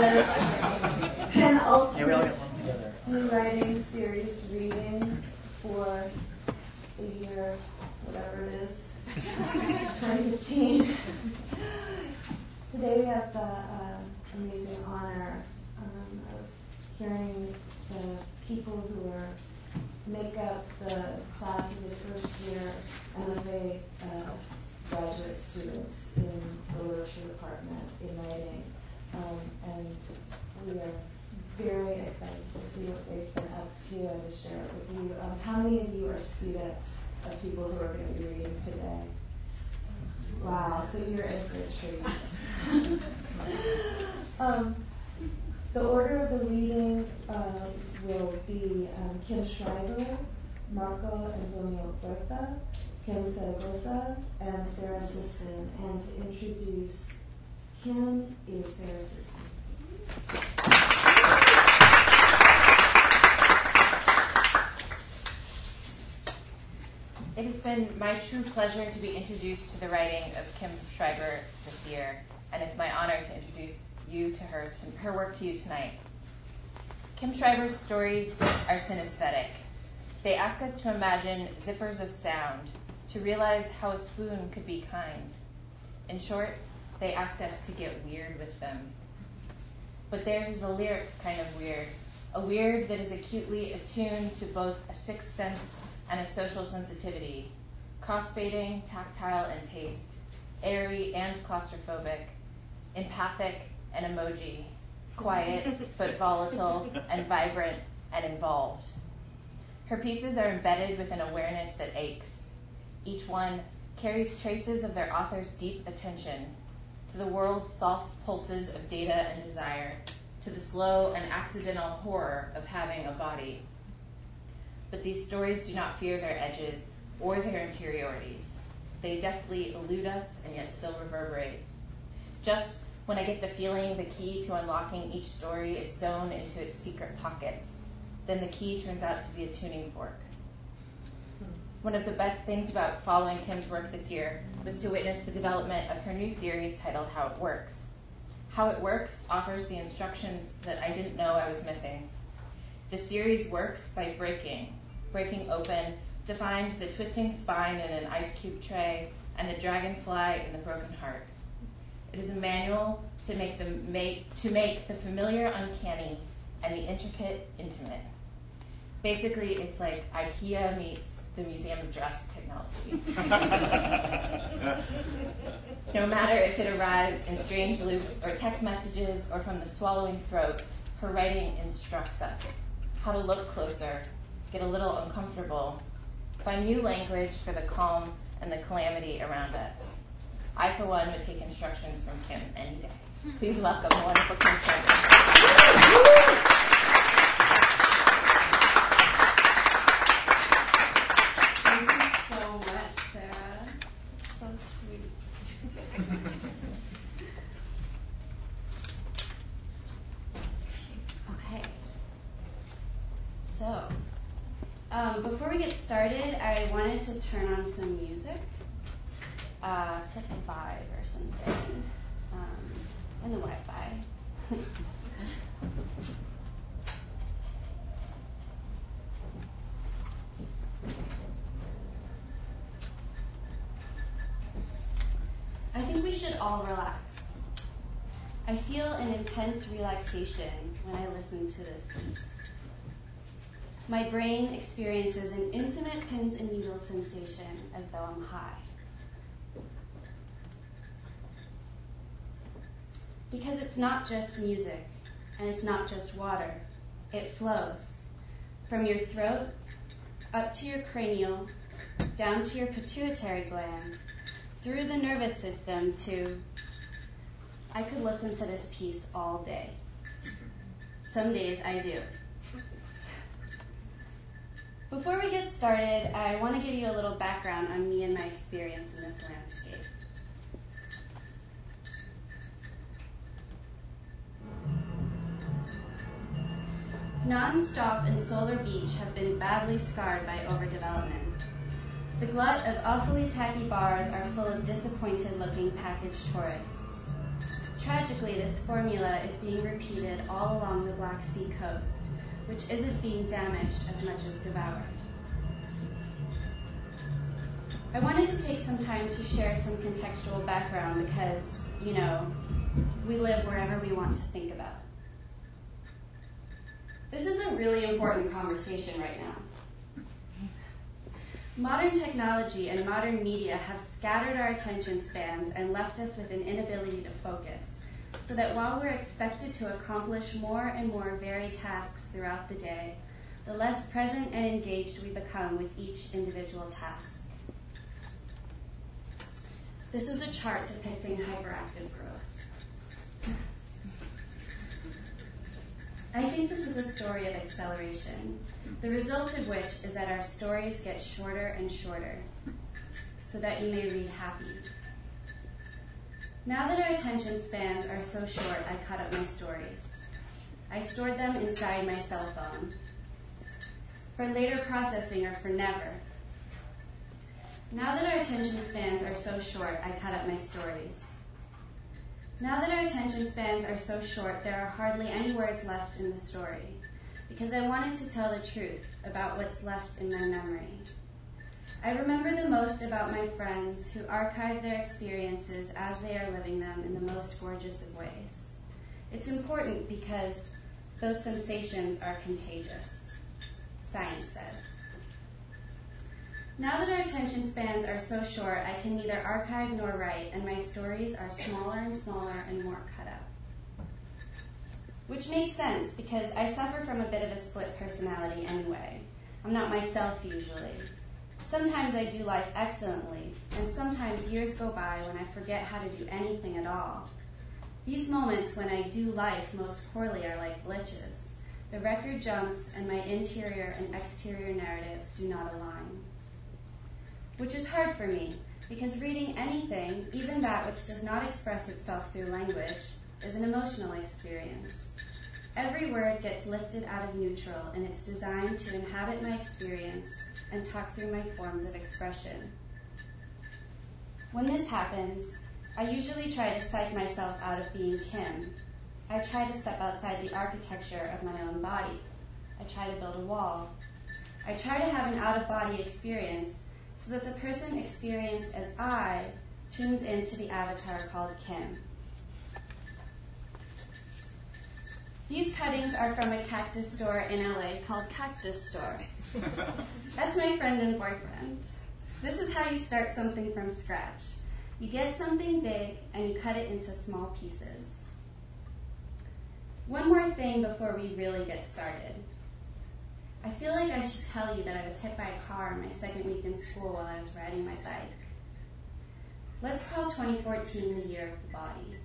this Pen Ultimate New Writing Series reading for the year, whatever it is, 2015. Today we have the uh, amazing honor um, of hearing the people who are make up the class of the first year MFA uh, graduate students in the literature department in writing. Um, and we are very excited to see what they've been up to and to share it with you. Um, how many of you are students of people who are going to be reading today? Wow, so you're in for a treat. um, the order of the reading uh, will be um, Kim Schreiber, Marco Antonio Huerta, Ken Saragosa, and Sarah Ciston. And to introduce Kim is Sarah Ciston. It has been my true pleasure to be introduced to the writing of Kim Schreiber this year, and it's my honor to introduce you to her, to her work to you tonight. Kim Schreiber's stories are synesthetic. They ask us to imagine zippers of sound, to realize how a spoon could be kind. In short, they ask us to get weird with them. But theirs is a lyric kind of weird, a weird that is acutely attuned to both a sixth sense and a social sensitivity, crossfading, tactile, and taste, airy and claustrophobic, empathic and emoji, quiet but volatile and vibrant and involved. Her pieces are embedded with an awareness that aches. Each one carries traces of their author's deep attention to the world's soft pulses of data and desire, to the slow and accidental horror of having a body but these stories do not fear their edges or their interiorities. They deftly elude us and yet still reverberate. Just when I get the feeling the key to unlocking each story is sewn into its secret pockets, then the key turns out to be a tuning fork. One of the best things about following Kim's work this year was to witness the development of her new series titled How It Works. How It Works offers the instructions that I didn't know I was missing. The series works by breaking, breaking open to find the twisting spine in an ice cube tray and the dragonfly in the broken heart. It is a manual to make the make to make the familiar uncanny and the intricate intimate. Basically, it's like IKEA meets the Museum of Jurassic Technology. no matter if it arrives in strange loops or text messages or from the swallowing throat, her writing instructs us how to look closer get a little uncomfortable, find new language for the calm and the calamity around us. I, for one, would take instructions from Kim any day. Please welcome wonderful Kim Thank you so much, Sarah. So sweet. okay. So, um, before we get started, I wanted to turn on some music, uh, set the vibe or something, um, and the Wi-Fi. I think we should all relax. I feel an intense relaxation when I listen to this piece. My brain experiences an intimate pins and needles sensation as though I'm high. Because it's not just music and it's not just water, it flows from your throat up to your cranial, down to your pituitary gland, through the nervous system to. I could listen to this piece all day. Some days I do. Before we get started, I want to give you a little background on me and my experience in this landscape. Non-stop and Solar Beach have been badly scarred by overdevelopment. The glut of awfully tacky bars are full of disappointed looking packaged tourists. Tragically, this formula is being repeated all along the Black Sea coast, which isn't being damaged as much as devoured. I wanted to take some time to share some contextual background because, you know, we live wherever we want to think about. This is a really important conversation right now. Modern technology and modern media have scattered our attention spans and left us with an inability to focus, so that while we're expected to accomplish more and more varied tasks throughout the day, the less present and engaged we become with each individual task. This is a chart depicting hyperactive growth. I think this is a story of acceleration, the result of which is that our stories get shorter and shorter, so that you may read happy. Now that our attention spans are so short, I cut up my stories. I stored them inside my cell phone. For later processing or for never, now that our attention spans are so short, I cut up my stories. Now that our attention spans are so short, there are hardly any words left in the story, because I wanted to tell the truth about what's left in my memory. I remember the most about my friends who archive their experiences as they are living them in the most gorgeous of ways. It's important because those sensations are contagious, science says. Now that our attention spans are so short, I can neither archive nor write, and my stories are smaller and smaller and more cut up. Which makes sense because I suffer from a bit of a split personality anyway. I'm not myself usually. Sometimes I do life excellently, and sometimes years go by when I forget how to do anything at all. These moments when I do life most poorly are like glitches. The record jumps, and my interior and exterior narratives do not align which is hard for me because reading anything, even that which does not express itself through language, is an emotional experience. Every word gets lifted out of neutral and it's designed to inhabit my experience and talk through my forms of expression. When this happens, I usually try to psych myself out of being Kim. I try to step outside the architecture of my own body. I try to build a wall. I try to have an out of body experience so that the person experienced as I tunes into the avatar called Kim. These cuttings are from a cactus store in LA called Cactus Store. That's my friend and boyfriend. This is how you start something from scratch. You get something big and you cut it into small pieces. One more thing before we really get started. I feel like I should tell you that I was hit by a car my second week in school while I was riding my bike. Let's call 2014 the year of the body.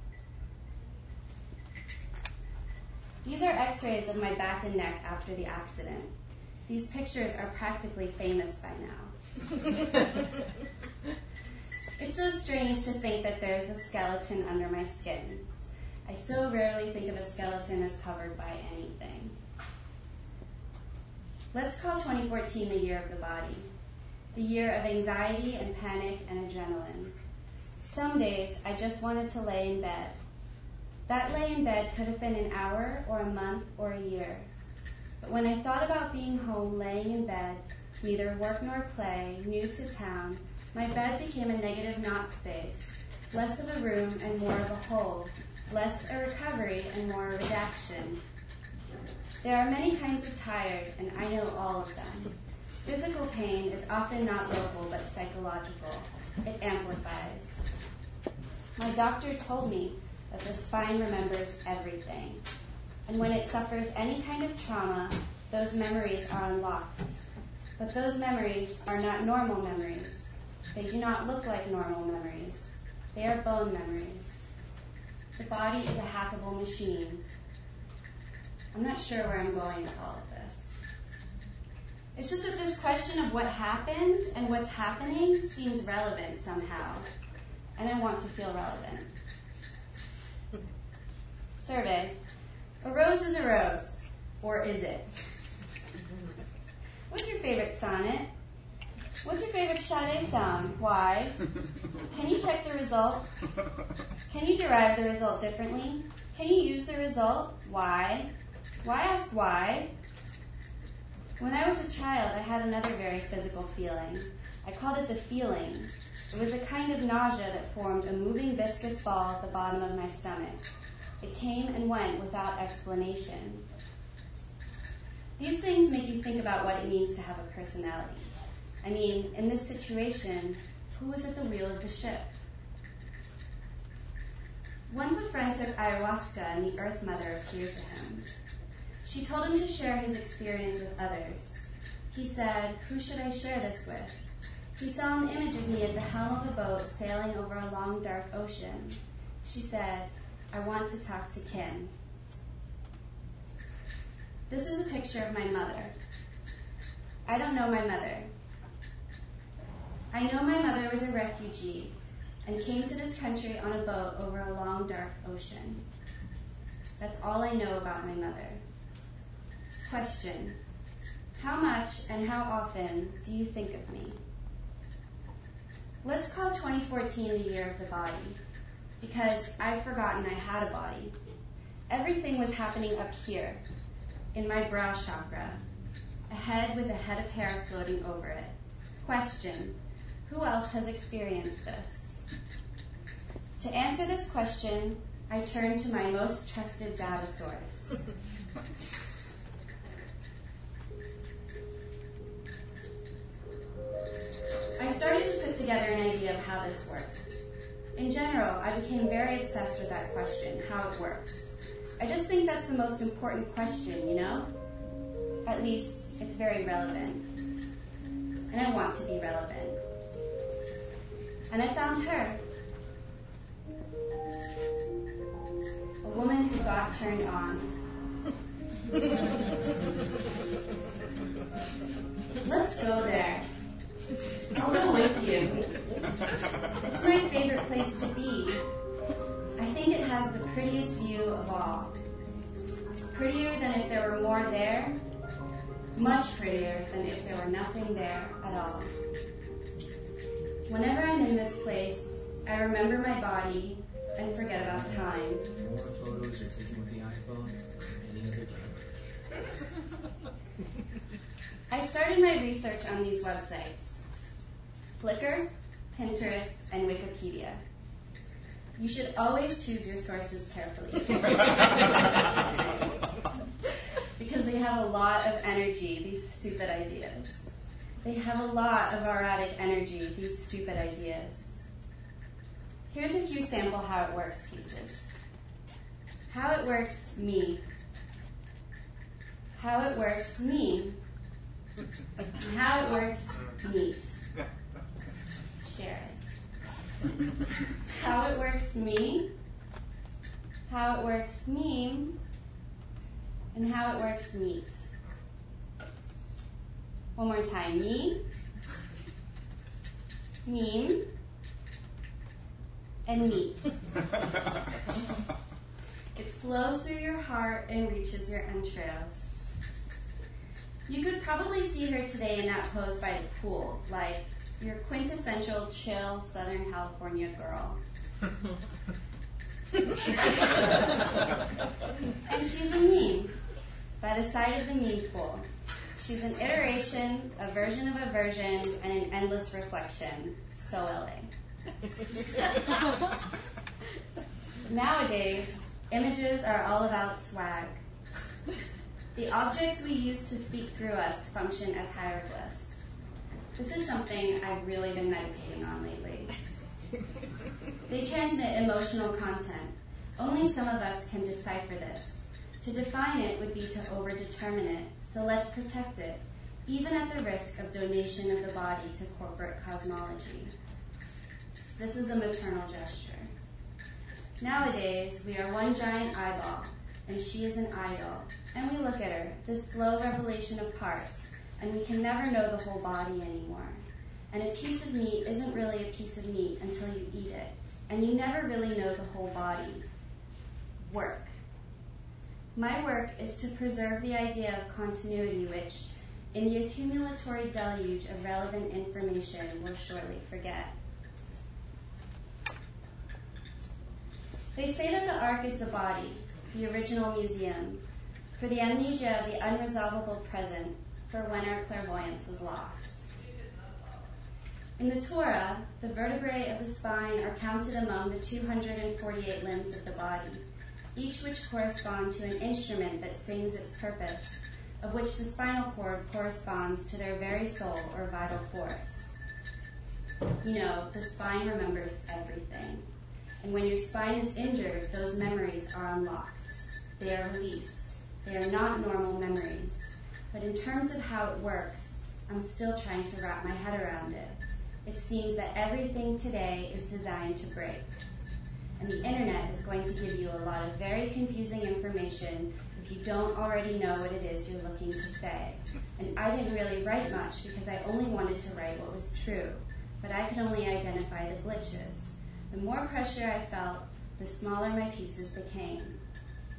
These are x rays of my back and neck after the accident. These pictures are practically famous by now. it's so strange to think that there's a skeleton under my skin. I so rarely think of a skeleton as covered by anything. Let's call 2014 the year of the body, the year of anxiety and panic and adrenaline. Some days I just wanted to lay in bed. That lay in bed could have been an hour or a month or a year. But when I thought about being home laying in bed, neither work nor play, new to town, my bed became a negative not space, less of a room and more of a hole, less a recovery and more a redaction, there are many kinds of tired, and I know all of them. Physical pain is often not local but psychological. It amplifies. My doctor told me that the spine remembers everything. And when it suffers any kind of trauma, those memories are unlocked. But those memories are not normal memories. They do not look like normal memories. They are bone memories. The body is a hackable machine I'm not sure where I'm going with all of this. It's just that this question of what happened and what's happening seems relevant somehow, and I want to feel relevant. Survey A rose is a rose, or is it? What's your favorite sonnet? What's your favorite Sade sound? Why? Can you check the result? Can you derive the result differently? Can you use the result? Why? Why ask why? When I was a child, I had another very physical feeling. I called it the feeling. It was a kind of nausea that formed a moving viscous ball at the bottom of my stomach. It came and went without explanation. These things make you think about what it means to have a personality. I mean, in this situation, who was at the wheel of the ship? Once a friend took ayahuasca and the Earth Mother appeared to him. She told him to share his experience with others. He said, Who should I share this with? He saw an image of me at the helm of a boat sailing over a long, dark ocean. She said, I want to talk to Kim. This is a picture of my mother. I don't know my mother. I know my mother was a refugee and came to this country on a boat over a long, dark ocean. That's all I know about my mother. Question How much and how often do you think of me? Let's call 2014 the year of the body, because I'd forgotten I had a body. Everything was happening up here, in my brow chakra, a head with a head of hair floating over it. Question Who else has experienced this? To answer this question, I turn to my most trusted data source. I started to put together an idea of how this works. In general, I became very obsessed with that question how it works. I just think that's the most important question, you know? At least, it's very relevant. And I want to be relevant. And I found her. A woman who got turned on. Let's go there. I'll go with you. It's my favorite place to be. I think it has the prettiest view of all. Prettier than if there were more there, much prettier than if there were nothing there at all. Whenever I'm in this place, I remember my body and forget about time. More photos you're taking with the iPhone than any other camera. I started my research on these websites Flickr, Pinterest, and Wikipedia. You should always choose your sources carefully. because they have a lot of energy, these stupid ideas. They have a lot of erotic energy, these stupid ideas. Here's a few sample how it works pieces. How it works, me. How it works, me. How it works, meat. Share it. How it works, me. How it works, meme. And how it works, meat. One more time. Me, meme, and meat. It flows through your heart and reaches your entrails. You could probably see her today in that pose by the pool, like your quintessential chill Southern California girl. and she's a meme by the side of the meme pool. She's an iteration, a version of a version, and an endless reflection. So LA. Nowadays, images are all about swag. The objects we use to speak through us function as hieroglyphs. This is something I've really been meditating on lately. They transmit emotional content. Only some of us can decipher this. To define it would be to overdetermine it, so let's protect it, even at the risk of donation of the body to corporate cosmology. This is a maternal gesture. Nowadays, we are one giant eyeball, and she is an idol, and we look at her, the slow revelation of parts, and we can never know the whole body anymore. And a piece of meat isn't really a piece of meat until you eat it, and you never really know the whole body. Work. My work is to preserve the idea of continuity, which, in the accumulatory deluge of relevant information we'll shortly forget. They say that the ark is the body, the original museum, for the amnesia of the unresolvable present, for when our clairvoyance was lost. In the Torah, the vertebrae of the spine are counted among the 248 limbs of the body, each which correspond to an instrument that sings its purpose, of which the spinal cord corresponds to their very soul or vital force. You know, the spine remembers everything. And when your spine is injured, those memories are unlocked. They are released. They are not normal memories. But in terms of how it works, I'm still trying to wrap my head around it. It seems that everything today is designed to break. And the internet is going to give you a lot of very confusing information if you don't already know what it is you're looking to say. And I didn't really write much because I only wanted to write what was true, but I could only identify the glitches. The more pressure I felt, the smaller my pieces became.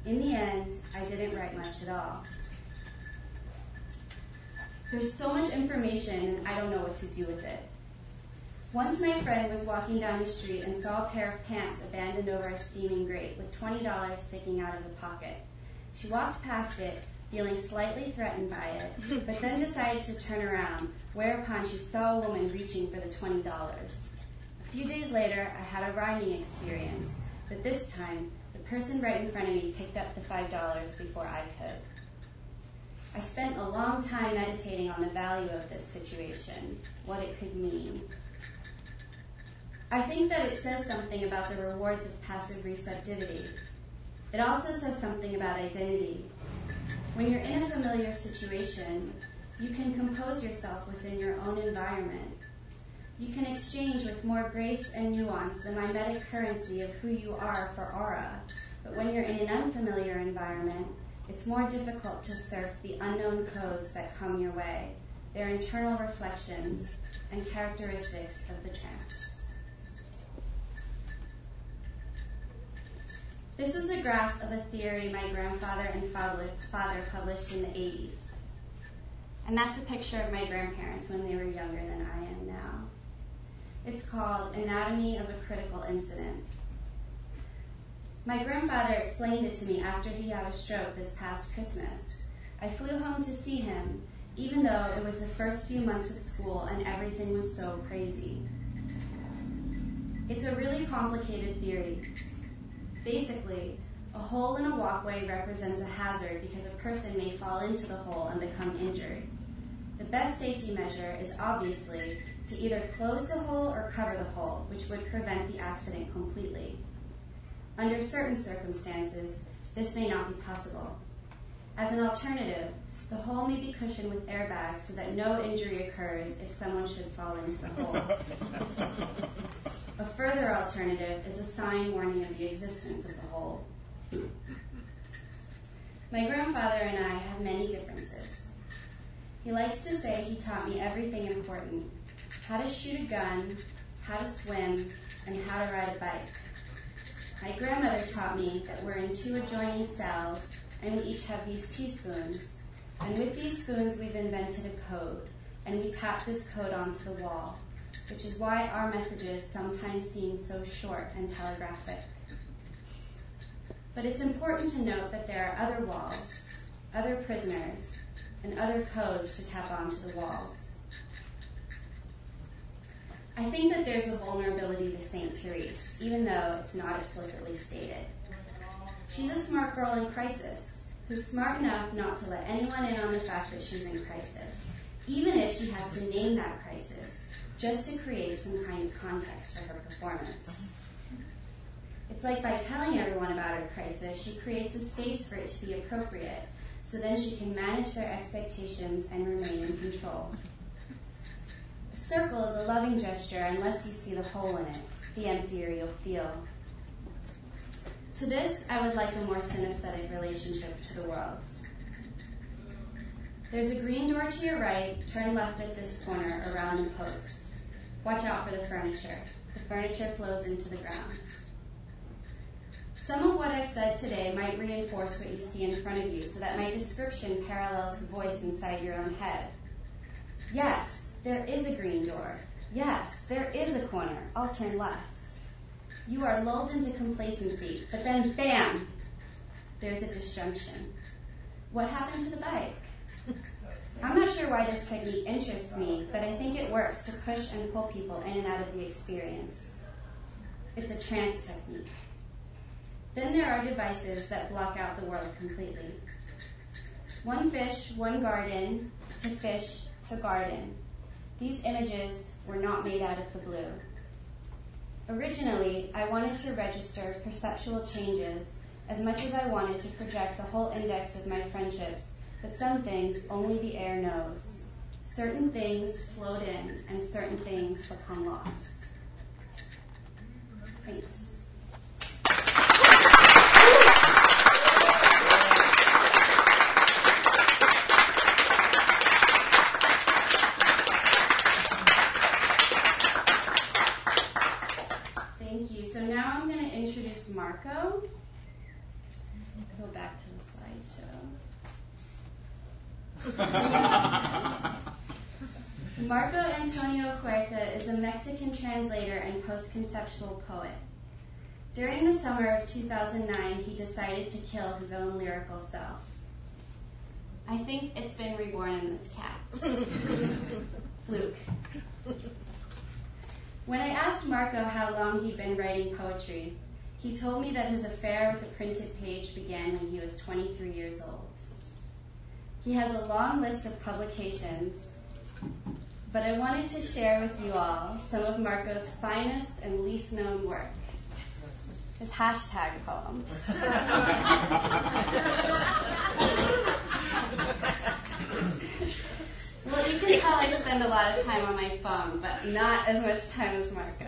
In the end, I didn't write much at all. There's so much information, and I don't know what to do with it. Once my friend was walking down the street and saw a pair of pants abandoned over a steaming grate with $20 sticking out of the pocket. She walked past it, feeling slightly threatened by it, but then decided to turn around, whereupon she saw a woman reaching for the $20. A few days later, I had a rhyming experience, but this time, the person right in front of me picked up the $5 before I could. I spent a long time meditating on the value of this situation, what it could mean. I think that it says something about the rewards of passive receptivity. It also says something about identity. When you're in a familiar situation, you can compose yourself within your own environment. You can exchange with more grace and nuance the mimetic currency of who you are for aura. But when you're in an unfamiliar environment, it's more difficult to surf the unknown codes that come your way, their internal reflections and characteristics of the trance. This is a graph of a theory my grandfather and father published in the 80s. And that's a picture of my grandparents when they were younger than I am now. It's called Anatomy of a Critical Incident. My grandfather explained it to me after he had a stroke this past Christmas. I flew home to see him, even though it was the first few months of school and everything was so crazy. It's a really complicated theory, Basically, a hole in a walkway represents a hazard because a person may fall into the hole and become injured. The best safety measure is obviously to either close the hole or cover the hole, which would prevent the accident completely. Under certain circumstances, this may not be possible. As an alternative, the hole may be cushioned with airbags so that no injury occurs if someone should fall into the hole. A further alternative is a sign warning of the existence of the hole. My grandfather and I have many differences. He likes to say he taught me everything important how to shoot a gun, how to swim, and how to ride a bike. My grandmother taught me that we're in two adjoining cells and we each have these teaspoons. And with these spoons, we've invented a code, and we tap this code onto the wall which is why our messages sometimes seem so short and telegraphic. But it's important to note that there are other walls, other prisoners, and other codes to tap onto the walls. I think that there's a vulnerability to St. Therese, even though it's not explicitly stated. She's a smart girl in crisis, who's smart enough not to let anyone in on the fact that she's in crisis, even if she has to name that crisis just to create some kind of context for her performance. It's like by telling everyone about her crisis, she creates a space for it to be appropriate, so then she can manage their expectations and remain in control. Circle is a loving gesture unless you see the hole in it, the emptier you'll feel. To this, I would like a more synesthetic relationship to the world. There's a green door to your right, turn left at this corner around the post. Watch out for the furniture. The furniture flows into the ground. Some of what I've said today might reinforce what you see in front of you so that my description parallels the voice inside your own head. Yes, there is a green door. Yes, there is a corner. I'll turn left. You are lulled into complacency, but then bam! There's a disjunction. What happened to the bike? I'm not sure why this technique interests me, but I think it works to push and pull people in and out of the experience. It's a trance technique. Then there are devices that block out the world completely. One fish, one garden, to fish, to garden. These images were not made out of the blue. Originally, I wanted to register perceptual changes as much as I wanted to project the whole index of my friendships, but some things only the air knows. Certain things float in, and certain things become lost. Thanks. Thank you. So now I'm going to introduce Marco. Go back to the slideshow. Marco Antonio Huerta is a Mexican translator and post-conceptual poet. During the summer of 2009, he decided to kill his own lyrical self. I think it's been reborn in this cat. Luke. When I asked Marco how long he'd been writing poetry, he told me that his affair with the printed page began when he was 23 years old. He has a long list of publications, but I wanted to share with you all some of Marco's finest and least known work. His hashtag poems. well, you can tell I spend a lot of time on my phone, but not as much time as Marco.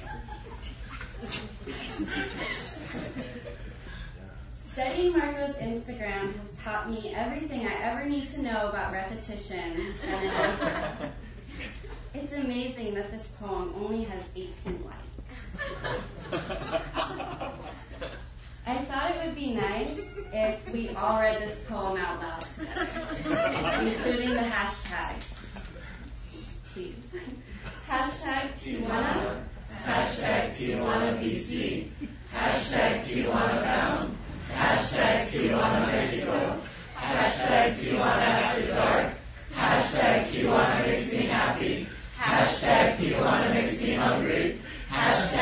Studying Marco's Instagram has taught me everything I ever need to know about repetition. And it's amazing that this poem only has 18 likes. I thought it would be nice if we all read this poem out loud together, including the hashtags. Please. Hashtag Tijuana. Hashtag Tijuana BC. Hashtag Tijuana Bound. Tijuana Mexico. Hashtag Tijuana After Dark. Hashtag Tijuana makes me happy. Hashtag Tijuana makes me hungry. Hashtag.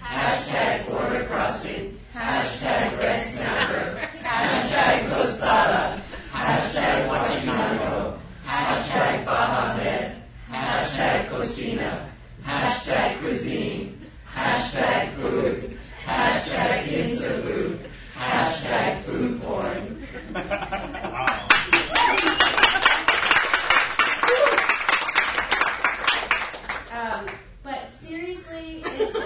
Hashtag border crossing. Hashtag red snapper. Hashtag tostada. Hashtag guachinango. Hashtag baja. Hashtag cocina. Hashtag cuisine. Hashtag food. Hashtag insta food. Hashtag food porn. Um, but seriously, it's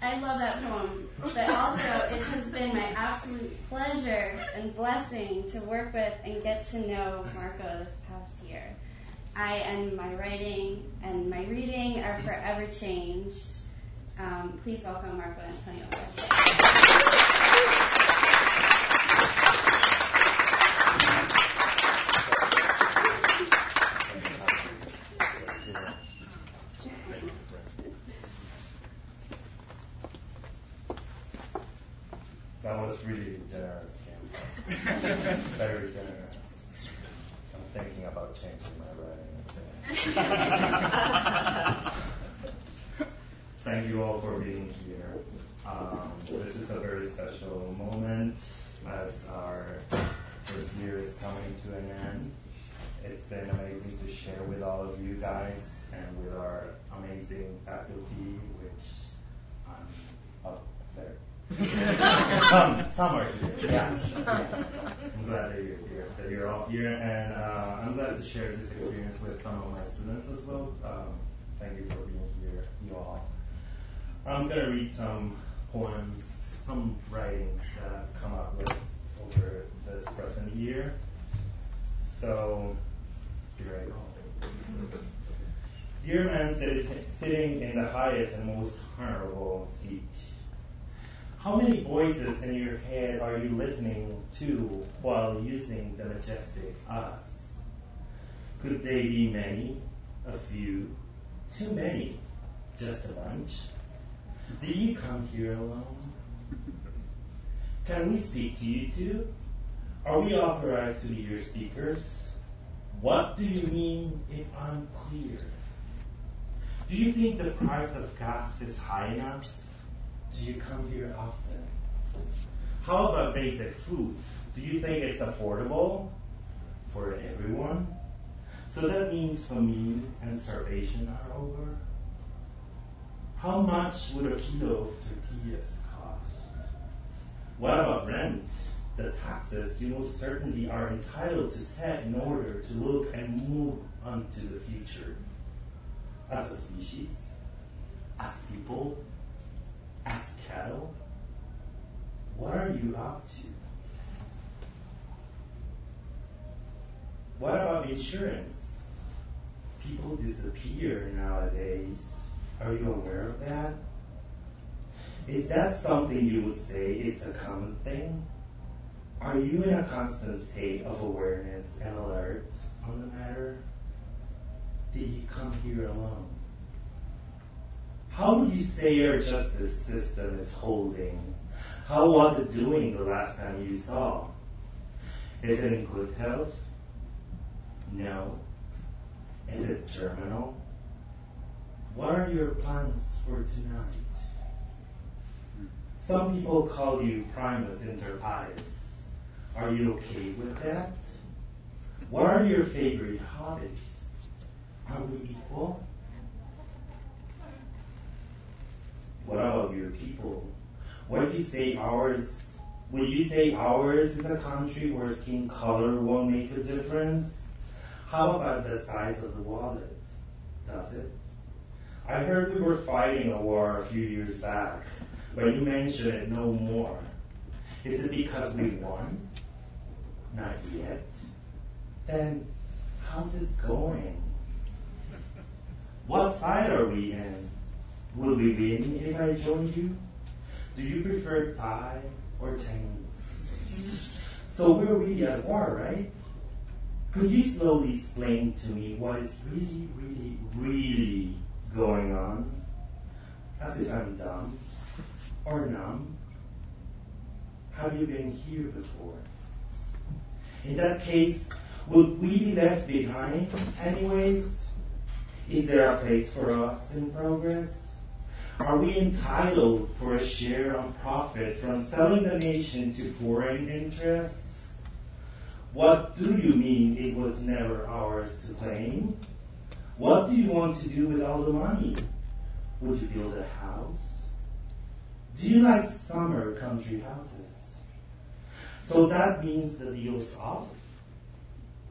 I love But also, it has been my absolute pleasure and blessing to work with and get to know Marco this past year. I and my writing and my reading are forever changed. Um, please welcome Marco Antonio. That was really generous, Kim. Very generous. I'm thinking about changing my writing. Thank you all for being here. Um, this is a very special moment as our first year is coming to an end. It's been amazing to share with all of you guys and with our amazing faculty, which I'm up there. some, some are here. Yeah. yeah. I'm glad that you're here, that you're all here, and uh, I'm glad to share this experience with some of my students as well. Um, thank you for being here, you all. I'm gonna read some poems, some writings that I've come up with over this present year. So, here I go. Dear man sit- sitting in the highest and most honorable seat, How many voices in your head are you listening to while using the majestic us? Could they be many, a few, too many, just a bunch? Do you come here alone? Can we speak to you two? Are we authorized to be your speakers? What do you mean if I'm clear? Do you think the price of gas is high enough? Do you come here often? How about basic food? Do you think it's affordable for everyone? So that means famine and starvation are over? How much would a kilo of tortillas cost? What about rent? The taxes you most certainly are entitled to set in order to look and move onto the future. As a species, as people, as cattle, what are you up to? What about insurance? People disappear nowadays. Are you aware of that? Is that something you would say it's a common thing? Are you in a constant state of awareness and alert on the matter? Did you come here alone? How would you say your justice system is holding? How was it doing the last time you saw? Is it in good health? No. Is it terminal? What are your plans for tonight? Some people call you primus inter pares. Are you okay with that? What are your favorite hobbies? Are we equal? What about your people? What do you say ours? Would you say ours is a country where skin color won't make a difference? How about the size of the wallet? Does it? I heard we were fighting a war a few years back, but you mentioned it no more. Is it because we won? Not yet. Then how's it going? What side are we in? Will we win if I join you? Do you prefer Thai or Chinese? So we're really at war, right? Could you slowly explain to me what is really, really, really going on? As if I'm dumb or numb? Have you been here before? In that case, would we be left behind anyways? Is there a place for us in progress? Are we entitled for a share of profit from selling the nation to foreign interests? What do you mean it was never ours to claim? What do you want to do with all the money? Would you build a house? Do you like summer country houses? So that means the deal's off?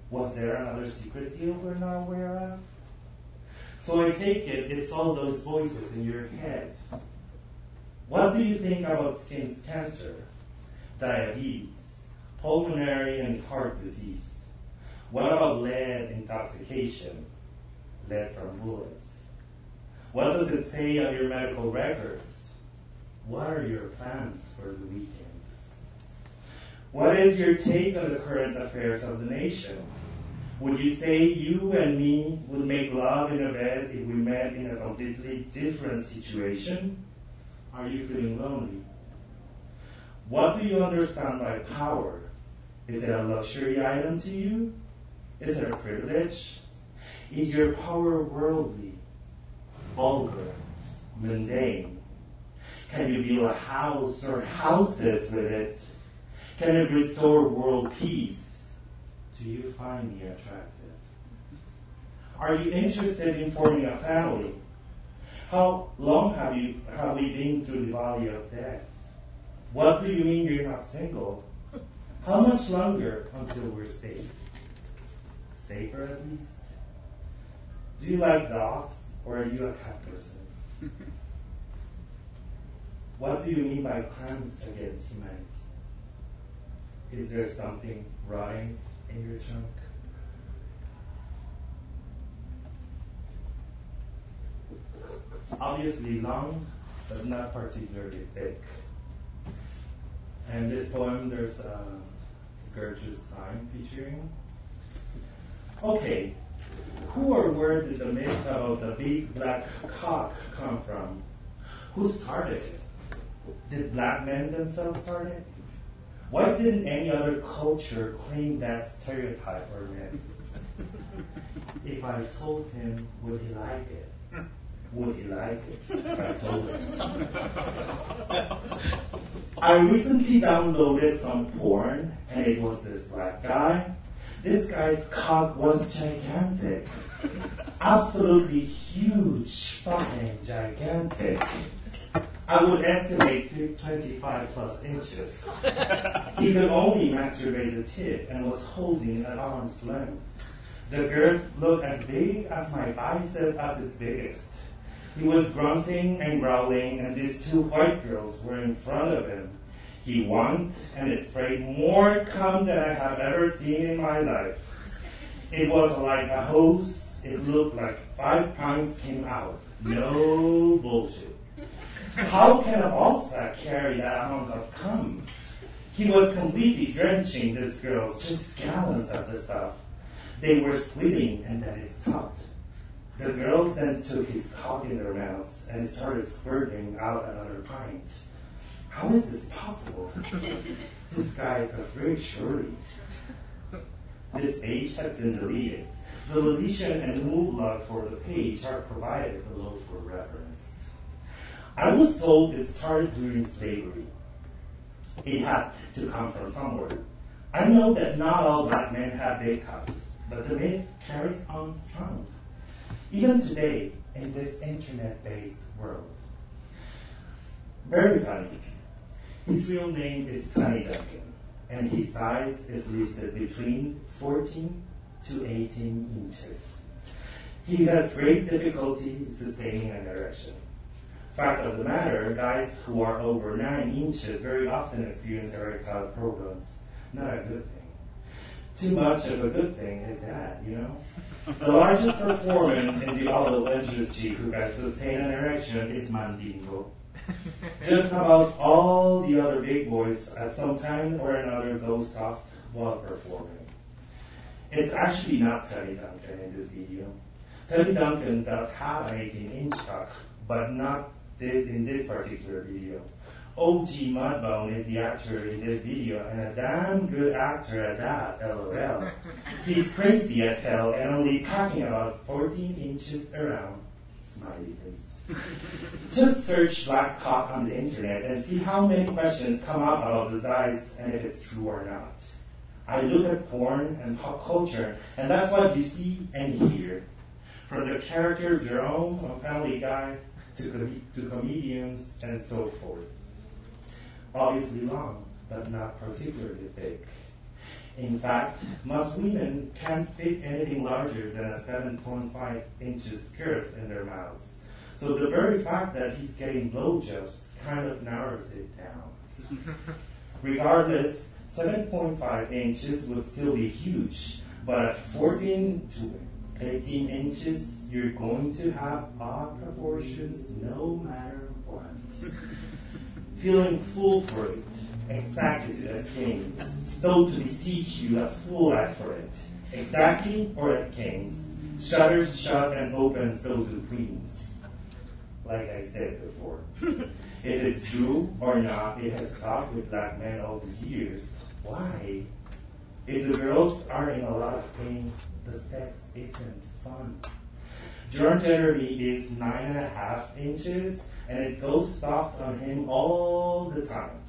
Was there another secret deal we're not aware of? So I take it it's all those voices in your head. What do you think about skin cancer, diabetes, pulmonary and heart disease? What about lead intoxication, lead from bullets? What does it say on your medical records? What are your plans for the weekend? What is your take on the current affairs of the nation? Would you say you and me would make love in a bed if we met in a completely different situation? Are you feeling lonely? What do you understand by power? Is it a luxury item to you? Is it a privilege? Is your power worldly, vulgar, mundane? Can you build a house or houses with it? Can it restore world peace? Do you find me attractive? Are you interested in forming a family? How long have you have we been through the valley of death? What do you mean you're not single? How much longer until we're safe? Safer at least? Do you like dogs or are you a cat person? What do you mean by crimes against humanity? Is there something rotting in your trunk? Obviously long, but not particularly thick. And this poem, there's uh, Gertrude Stein featuring. Okay, who or where did the myth about the big black cock come from? Who started it? Did black men themselves start it? Why didn't any other culture claim that stereotype or myth? If I told him, would he like it? Would he like it? I told him. I recently downloaded some porn, and it was this black guy. This guy's cock was gigantic. Absolutely huge, fucking gigantic. I would estimate 25 plus inches. He could only masturbate the tip and was holding at arm's length. The girth looked as big as my bicep as its biggest. He was grunting and growling, and these two white girls were in front of him. He won, and it sprayed more cum than I have ever seen in my life. It was like a hose. It looked like five pints came out. No bullshit. How can a ball sack carry that amount of cum? He was completely drenching these girls, just gallons of the stuff. They were squealing, and then it stopped. The girls then took his cock in their mouths and started squirting out another pint. How is this possible? this guy is a freak, surely. This page has been deleted. The deletion and move for the page are provided below for reference. I was told it started during slavery. It had to come from somewhere. I know that not all black men have big cocks, but the myth carries on strong. Even today, in this internet-based world. Very funny. His real name is Tony Duncan, and his size is listed between 14 to 18 inches. He has great difficulty sustaining an erection. Fact of the matter, guys who are over 9 inches very often experience erectile problems. Not a good thing. Too much of a good thing is that, you know? The largest performer in the adult industry who can sustain an erection is Mandingo. Just about all the other big boys at some time or another go soft while performing. It's actually not Teddy Duncan in this video. Teddy Duncan does have an 18 inch cock, but not in this particular video. OG Mudbone is the actor in this video and a damn good actor at that, lol. He's crazy as hell and only packing about 14 inches around. Smiley face. Just search black cock on the internet and see how many questions come up about the size and if it's true or not. I look at porn and pop culture, and that's what you see and hear. From the character Jerome on Family Guy to, com- to comedians and so forth. Obviously long, but not particularly thick. In fact, most women can't fit anything larger than a 7.5 inches girth in their mouths. So the very fact that he's getting blowjobs kind of narrows it down. Regardless, 7.5 inches would still be huge, but at 14 to 18 inches, you're going to have odd proportions no matter what. Feeling full for it, exacted as kings, so to beseech you as full as for it, exactly or as kings, shutters shut and open so do queens. Like I said before. if it's true or not, it has stopped with black men all these years. Why? If the girls are in a lot of pain, the sex isn't fun. Ron Jeremy is nine and a half inches, and it goes soft on him all the time.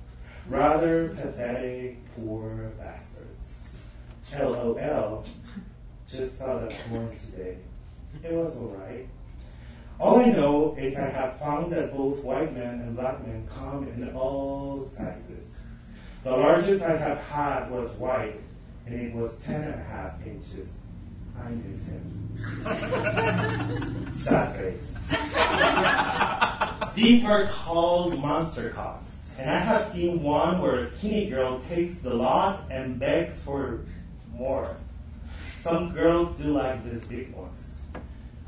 Rather pathetic, poor bastards. LOL. Just saw that porn today. It was alright. All I know is I have found that both white men and black men come in all sizes. The largest I have had was white, and it was ten and a half inches. I miss him. Sad face. These are called monster cocks, and I have seen one where a skinny girl takes the lot and begs for more. Some girls do like these big ones.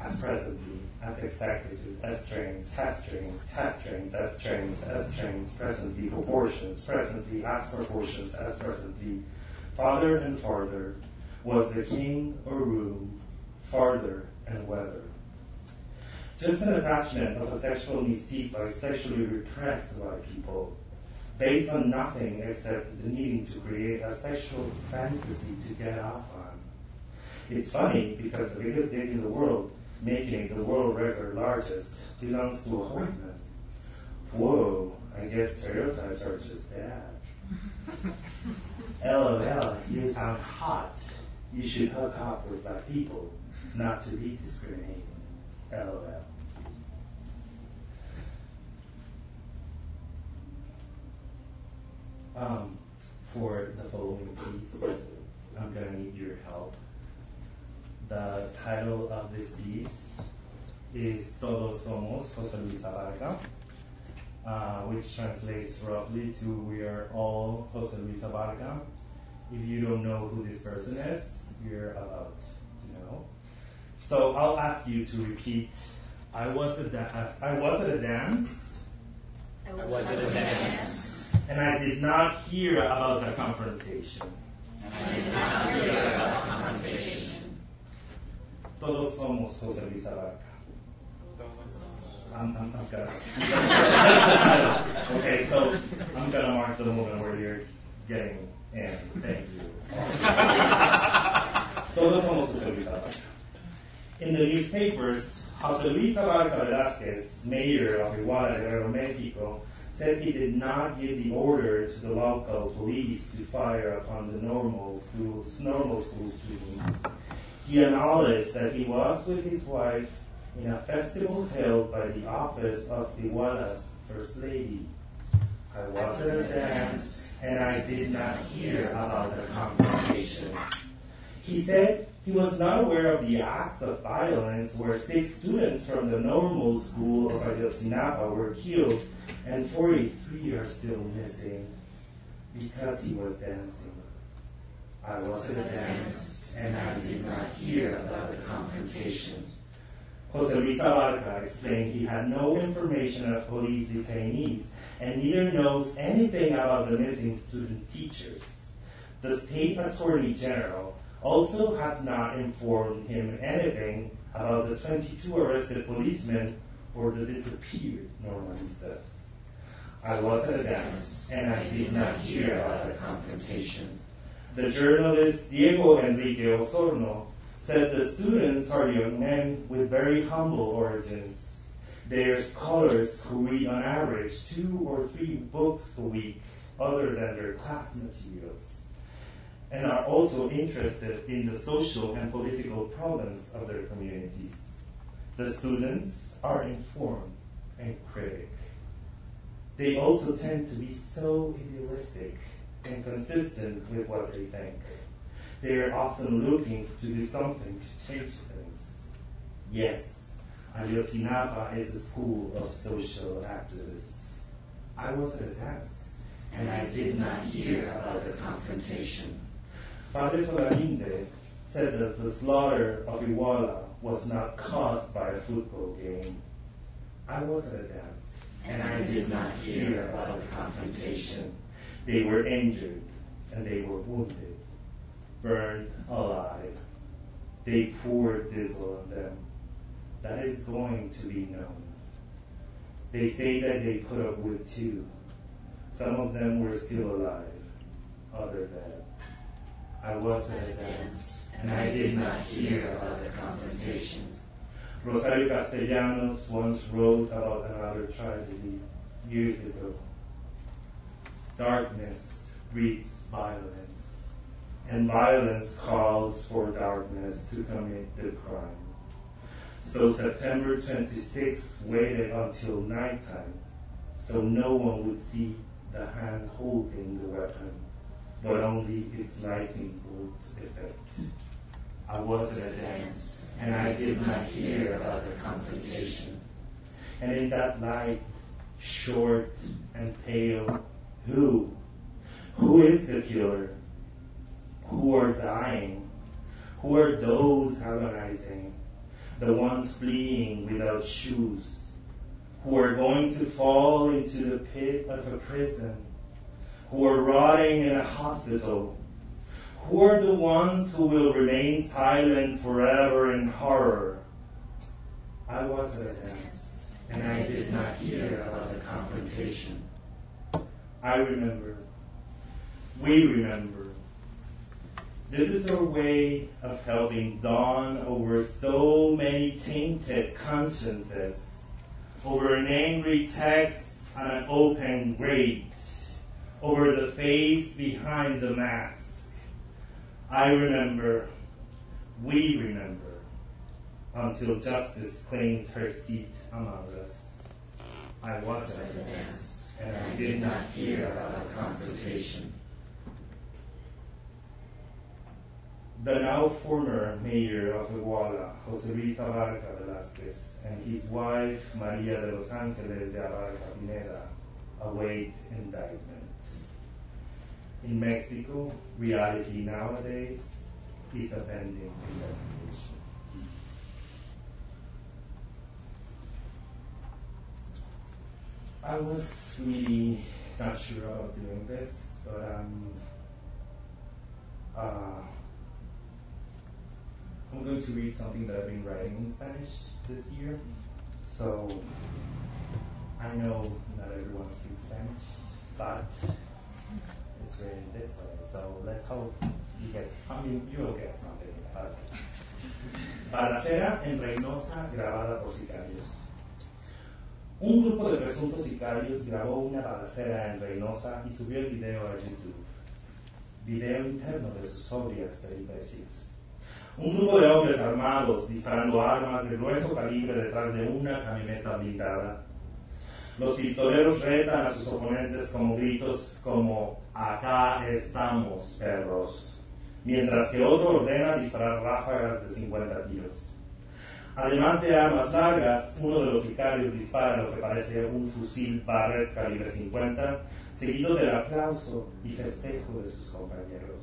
As presently, as exactitude, as strings, has strings, has strings, as strings, as strings, presently proportions, presently as proportions, as presently, farther and farther, was the king or room, farther and weather. Just an attachment of a sexual mystique by sexually repressed by people, based on nothing except the needing to create a sexual fantasy to get off on. It's funny because the biggest dick in the world, making the world record largest, belongs to a white man. Whoa, I guess stereotypes are just that. LOL, you sound hot. You should hook up with black people, not to be discriminated. LOL. Um, for the following piece, I'm gonna need your help. The title of this piece is Todos Somos Jose Luis Abarca, uh, which translates roughly to We are all Jose Luis Abarca. If you don't know who this person is, you're about to know. So I'll ask you to repeat. I was at da- I was at a dance, I was at a dance, and I did not hear about the confrontation. and I did not hear about the confrontation. Todos somos Jose Luis Abarca. I'm, I'm, I'm gonna. okay, so I'm gonna mark the moment where you're getting in. Thank you. Todos somos Jose Luis Abarca. In the newspapers, Jose Luis Abarca Velázquez, mayor of Iguala Guerrero, Mexico, said he did not give the order to the local police to fire upon the normal schools, normal school students. He acknowledged that he was with his wife in a festival held by the office of Iguala's First Lady. I was at a dance and I did not hear about the confrontation. He said he was not aware of the acts of violence where six students from the normal school of Ayotzinapa were killed and 43 are still missing because he was dancing. I was at a dance and I did not hear about the confrontation. Jose Luis Abarca explained he had no information of police detainees and neither knows anything about the missing student teachers. The state attorney general also has not informed him anything about the 22 arrested policemen or the disappeared normalistas. I was at a dance and I did not hear about the confrontation. The journalist Diego Enrique Osorno said the students are young men with very humble origins. They are scholars who read on average two or three books a week other than their class materials and are also interested in the social and political problems of their communities. The students are informed and critic. They also tend to be so idealistic and consistent with what they think. They are often looking to do something to change things. Yes, Ayotzinapa is a school of social activists. I was at a dance, and I did not hear about the confrontation. Padre Solalinde said that the slaughter of Iguala was not caused by a football game. I was at a dance, and I did not hear about the confrontation. They were injured, and they were wounded, burned alive. They poured diesel on them. That is going to be known. They say that they put up with two. Some of them were still alive, other dead. I was at a dance, and I did not hear about the confrontation. Rosario Castellanos once wrote about another tragedy years ago. Darkness breeds violence, and violence calls for darkness to commit the crime. So September 26th waited until nighttime so no one would see the hand holding the weapon, but only its lightning bolt effect. I was at a dance, and I did not hear about the confrontation. And in that light, short and pale, who? Who is the killer? Who are dying? Who are those agonizing? the ones fleeing without shoes, who are going to fall into the pit of a prison, who are rotting in a hospital, who are the ones who will remain silent forever in horror. I was at a dance, and I did not hear about the confrontation. I remember. We remember. This is our way of helping dawn over so many tainted consciences, over an angry text on an open grate, over the face behind the mask. I remember, we remember, until justice claims her seat among us. I was at the dance, and I did not hear about the confrontation. The now former mayor of Iguala, Jose Luis Abarca Velázquez, and his wife, Maria de los Ángeles de Abarca Pineda, await indictment. In Mexico, reality nowadays is a pending investigation. I was really not sure about doing this, but um, uh, I'm going to read something that I've been writing in Spanish this year. So I know not everyone speaks Spanish, but written this way. So let's hope mean, you will get something. Balacera en Reynosa grabada por sicarios. Un grupo de presuntos sicarios grabó una balacera en Reynosa y subió el video a YouTube. Video interno de sus sobrias peripecias. Un grupo de hombres armados disparando armas de grueso calibre detrás de una camioneta blindada. Los pistoleros retan a sus oponentes con gritos como acá estamos, perros, mientras que otro ordena disparar ráfagas de 50 tiros. Además de armas largas, uno de los sicarios dispara lo que parece un fusil Barrett calibre 50, seguido del aplauso y festejo de sus compañeros.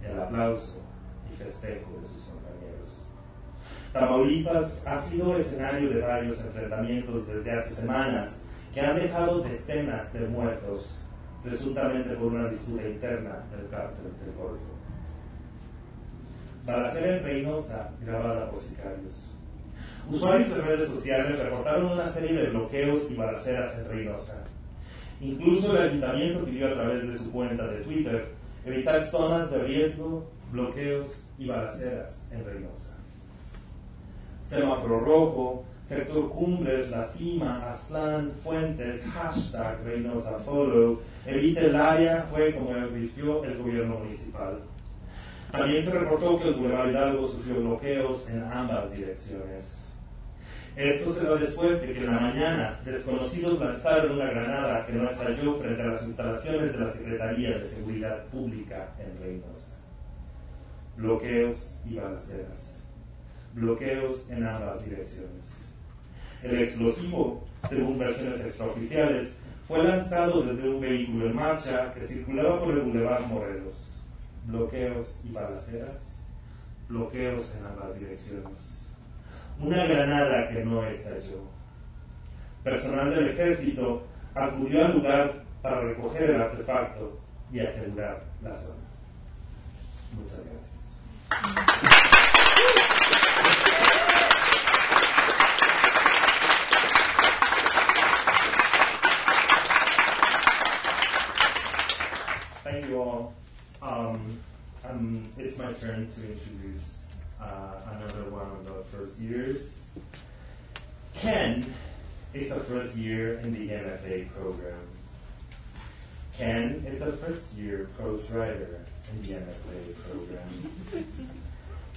El aplauso y festejo de sus compañeros. Tamaulipas ha sido escenario de varios enfrentamientos desde hace semanas que han dejado decenas de muertos, presuntamente por una disputa interna del cártel del Golfo. Balacera en Reynosa, grabada por sicarios. Usuarios de redes sociales reportaron una serie de bloqueos y balaceras en Reynosa. Incluso el ayuntamiento pidió a través de su cuenta de Twitter evitar zonas de riesgo, bloqueos y balaceras en Reynosa. Semáforo rojo, sector Cumbres, La Cima, Aztlán, Fuentes, hashtag Reynosa Follow, evite el área, fue como advirtió el gobierno municipal. También se reportó que el Boulevard Hidalgo sufrió bloqueos en ambas direcciones. Esto se da después de que en la mañana desconocidos lanzaron una granada que no estalló frente a las instalaciones de la Secretaría de Seguridad Pública en Reynosa. Bloqueos y balaceras. Bloqueos en ambas direcciones. El explosivo, según versiones extraoficiales, fue lanzado desde un vehículo en marcha que circulaba por el Boulevard Morelos. Bloqueos y balaceras. Bloqueos en ambas direcciones una granada que no estalló. Personal del ejército acudió al lugar para recoger el artefacto y asegurar la zona. Muchas gracias. Um, um, it's my turn to introduce uh, another one of the first years. Ken is a first year in the MFA program. Ken is a first year prose writer in the MFA program.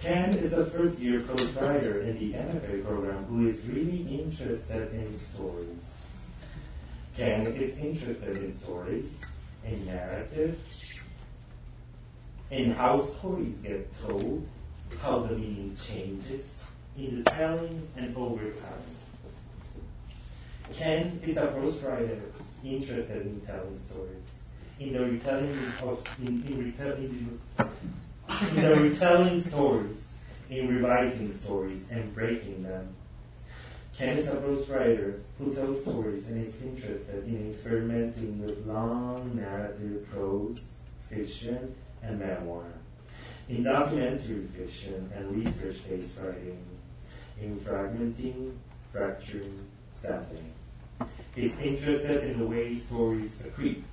Ken is a first year prose writer in the MFA program who is really interested in stories. Ken is interested in stories, in narrative, in how stories get told, how the meaning changes in the telling and over time. Ken is a prose writer interested in telling stories, in the retelling of in, in retelling in the retelling stories, in revising stories and breaking them. Ken is a prose writer who tells stories and is interested in experimenting with long narrative prose, fiction, and memoir, in documentary fiction and research-based writing, in fragmenting, fracturing, sampling. He's interested in the way stories accrete,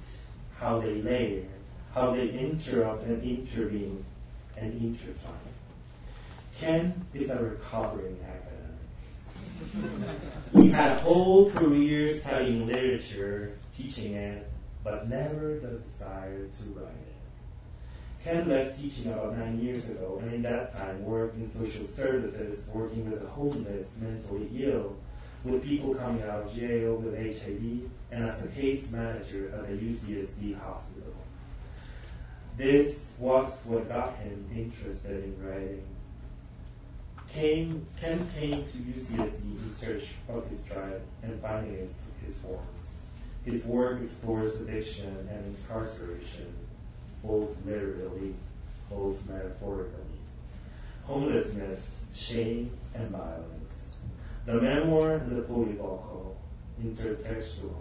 how they layer, how they interrupt and intervene and intertwine. Ken is a recovering academic. he had a whole career studying literature, teaching it, but never the desire to write it. Ken left teaching about nine years ago, and in that time worked in social services, working with the homeless, mentally ill, with people coming out of jail with HIV, and as a case manager at a UCSD hospital. This was what got him interested in writing. Came, Ken came to UCSD in search of his tribe and finding his form. His work explores addiction and incarceration, both literally, both metaphorically. Homelessness, shame, and violence. The memoir the polyvocal, intertextual,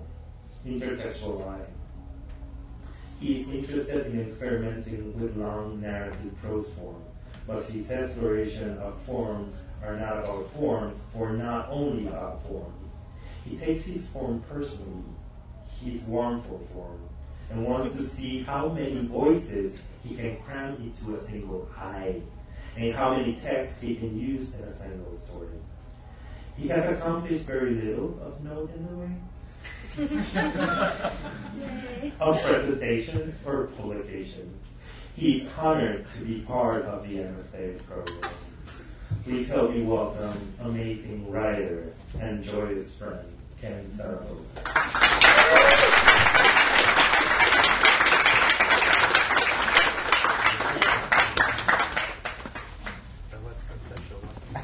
intertextual writing. He is interested in experimenting with long narrative prose form, but his exploration of form are not about form or not only about form. He takes his form personally, he his warmful form, and wants to see how many voices he can cram into a single eye, and how many texts he can use in a single story. He has accomplished very little of note in the way of presentation or publication. He's honored to be part of the MFA program. Please help me welcome amazing writer and joyous friend, Ken Saragosa.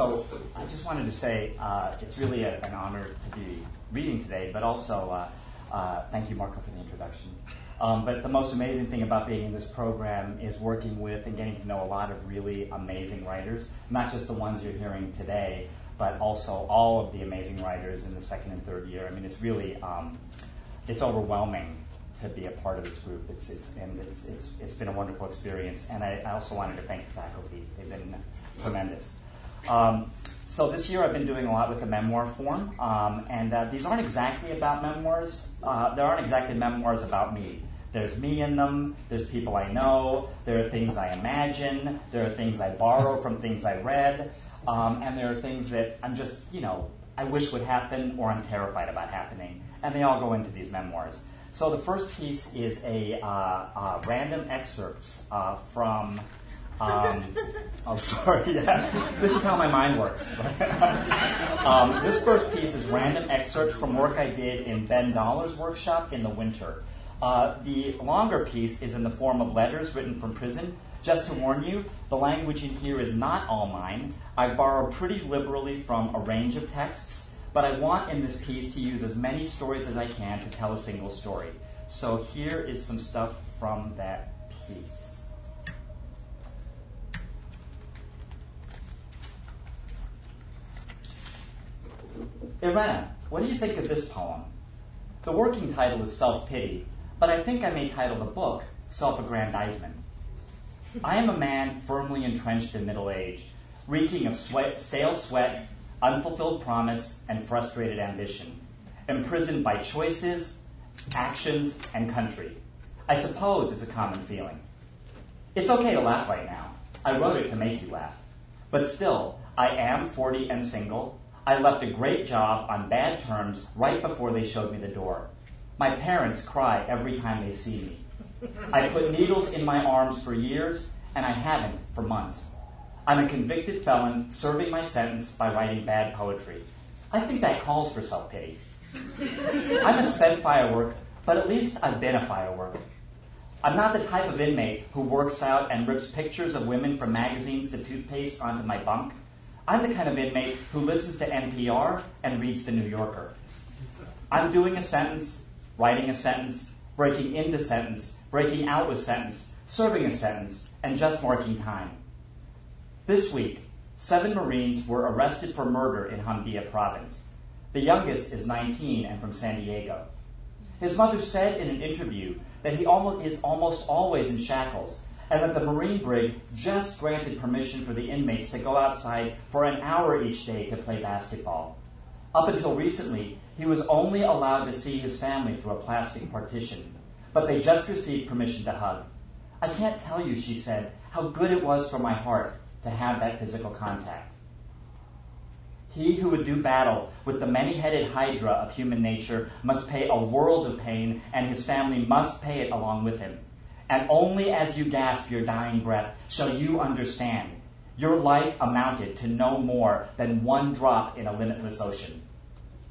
So I just wanted to say uh, it's really a, an honor to be reading today, but also uh, uh, thank you, Marco, for the introduction. Um, but the most amazing thing about being in this program is working with and getting to know a lot of really amazing writers, not just the ones you're hearing today, but also all of the amazing writers in the second and third year. I mean, it's really um, it's overwhelming to be a part of this group. It's, it's, and it's, it's, it's been a wonderful experience. And I, I also wanted to thank the faculty. They've been tremendous. Um, so this year I've been doing a lot with the memoir form, um, and uh, these aren't exactly about memoirs. Uh, there aren't exactly memoirs about me. There's me in them. There's people I know. There are things I imagine. There are things I borrow from things I read, um, and there are things that I'm just, you know, I wish would happen or I'm terrified about happening, and they all go into these memoirs. So the first piece is a uh, uh, random excerpts uh, from. Um, I'm sorry. Yeah. This is how my mind works. um, this first piece is random excerpts from work I did in Ben Doller's workshop in the winter. Uh, the longer piece is in the form of letters written from prison. Just to warn you, the language in here is not all mine. I borrow pretty liberally from a range of texts, but I want in this piece to use as many stories as I can to tell a single story. So here is some stuff from that piece. Irena, what do you think of this poem? The working title is Self Pity, but I think I may title the book Self Aggrandizement. I am a man firmly entrenched in middle age, reeking of sweat, stale sweat, unfulfilled promise, and frustrated ambition, imprisoned by choices, actions, and country. I suppose it's a common feeling. It's okay to laugh right now. I wrote it to make you laugh. But still, I am 40 and single. I left a great job on bad terms right before they showed me the door. My parents cry every time they see me. I put needles in my arms for years, and I haven't for months. I'm a convicted felon serving my sentence by writing bad poetry. I think that calls for self pity. I'm a spent firework, but at least I've been a firework. I'm not the type of inmate who works out and rips pictures of women from magazines to toothpaste onto my bunk. I'm the kind of inmate who listens to NPR and reads The New Yorker. I'm doing a sentence, writing a sentence, breaking into sentence, breaking out a sentence, serving a sentence, and just marking time. This week, seven Marines were arrested for murder in Hamdia province. The youngest is 19 and from San Diego. His mother said in an interview that he almost, is almost always in shackles and that the Marine Brig just granted permission for the inmates to go outside for an hour each day to play basketball. Up until recently, he was only allowed to see his family through a plastic partition, but they just received permission to hug. I can't tell you, she said, how good it was for my heart to have that physical contact. He who would do battle with the many headed hydra of human nature must pay a world of pain, and his family must pay it along with him. And only as you gasp your dying breath shall you understand your life amounted to no more than one drop in a limitless ocean.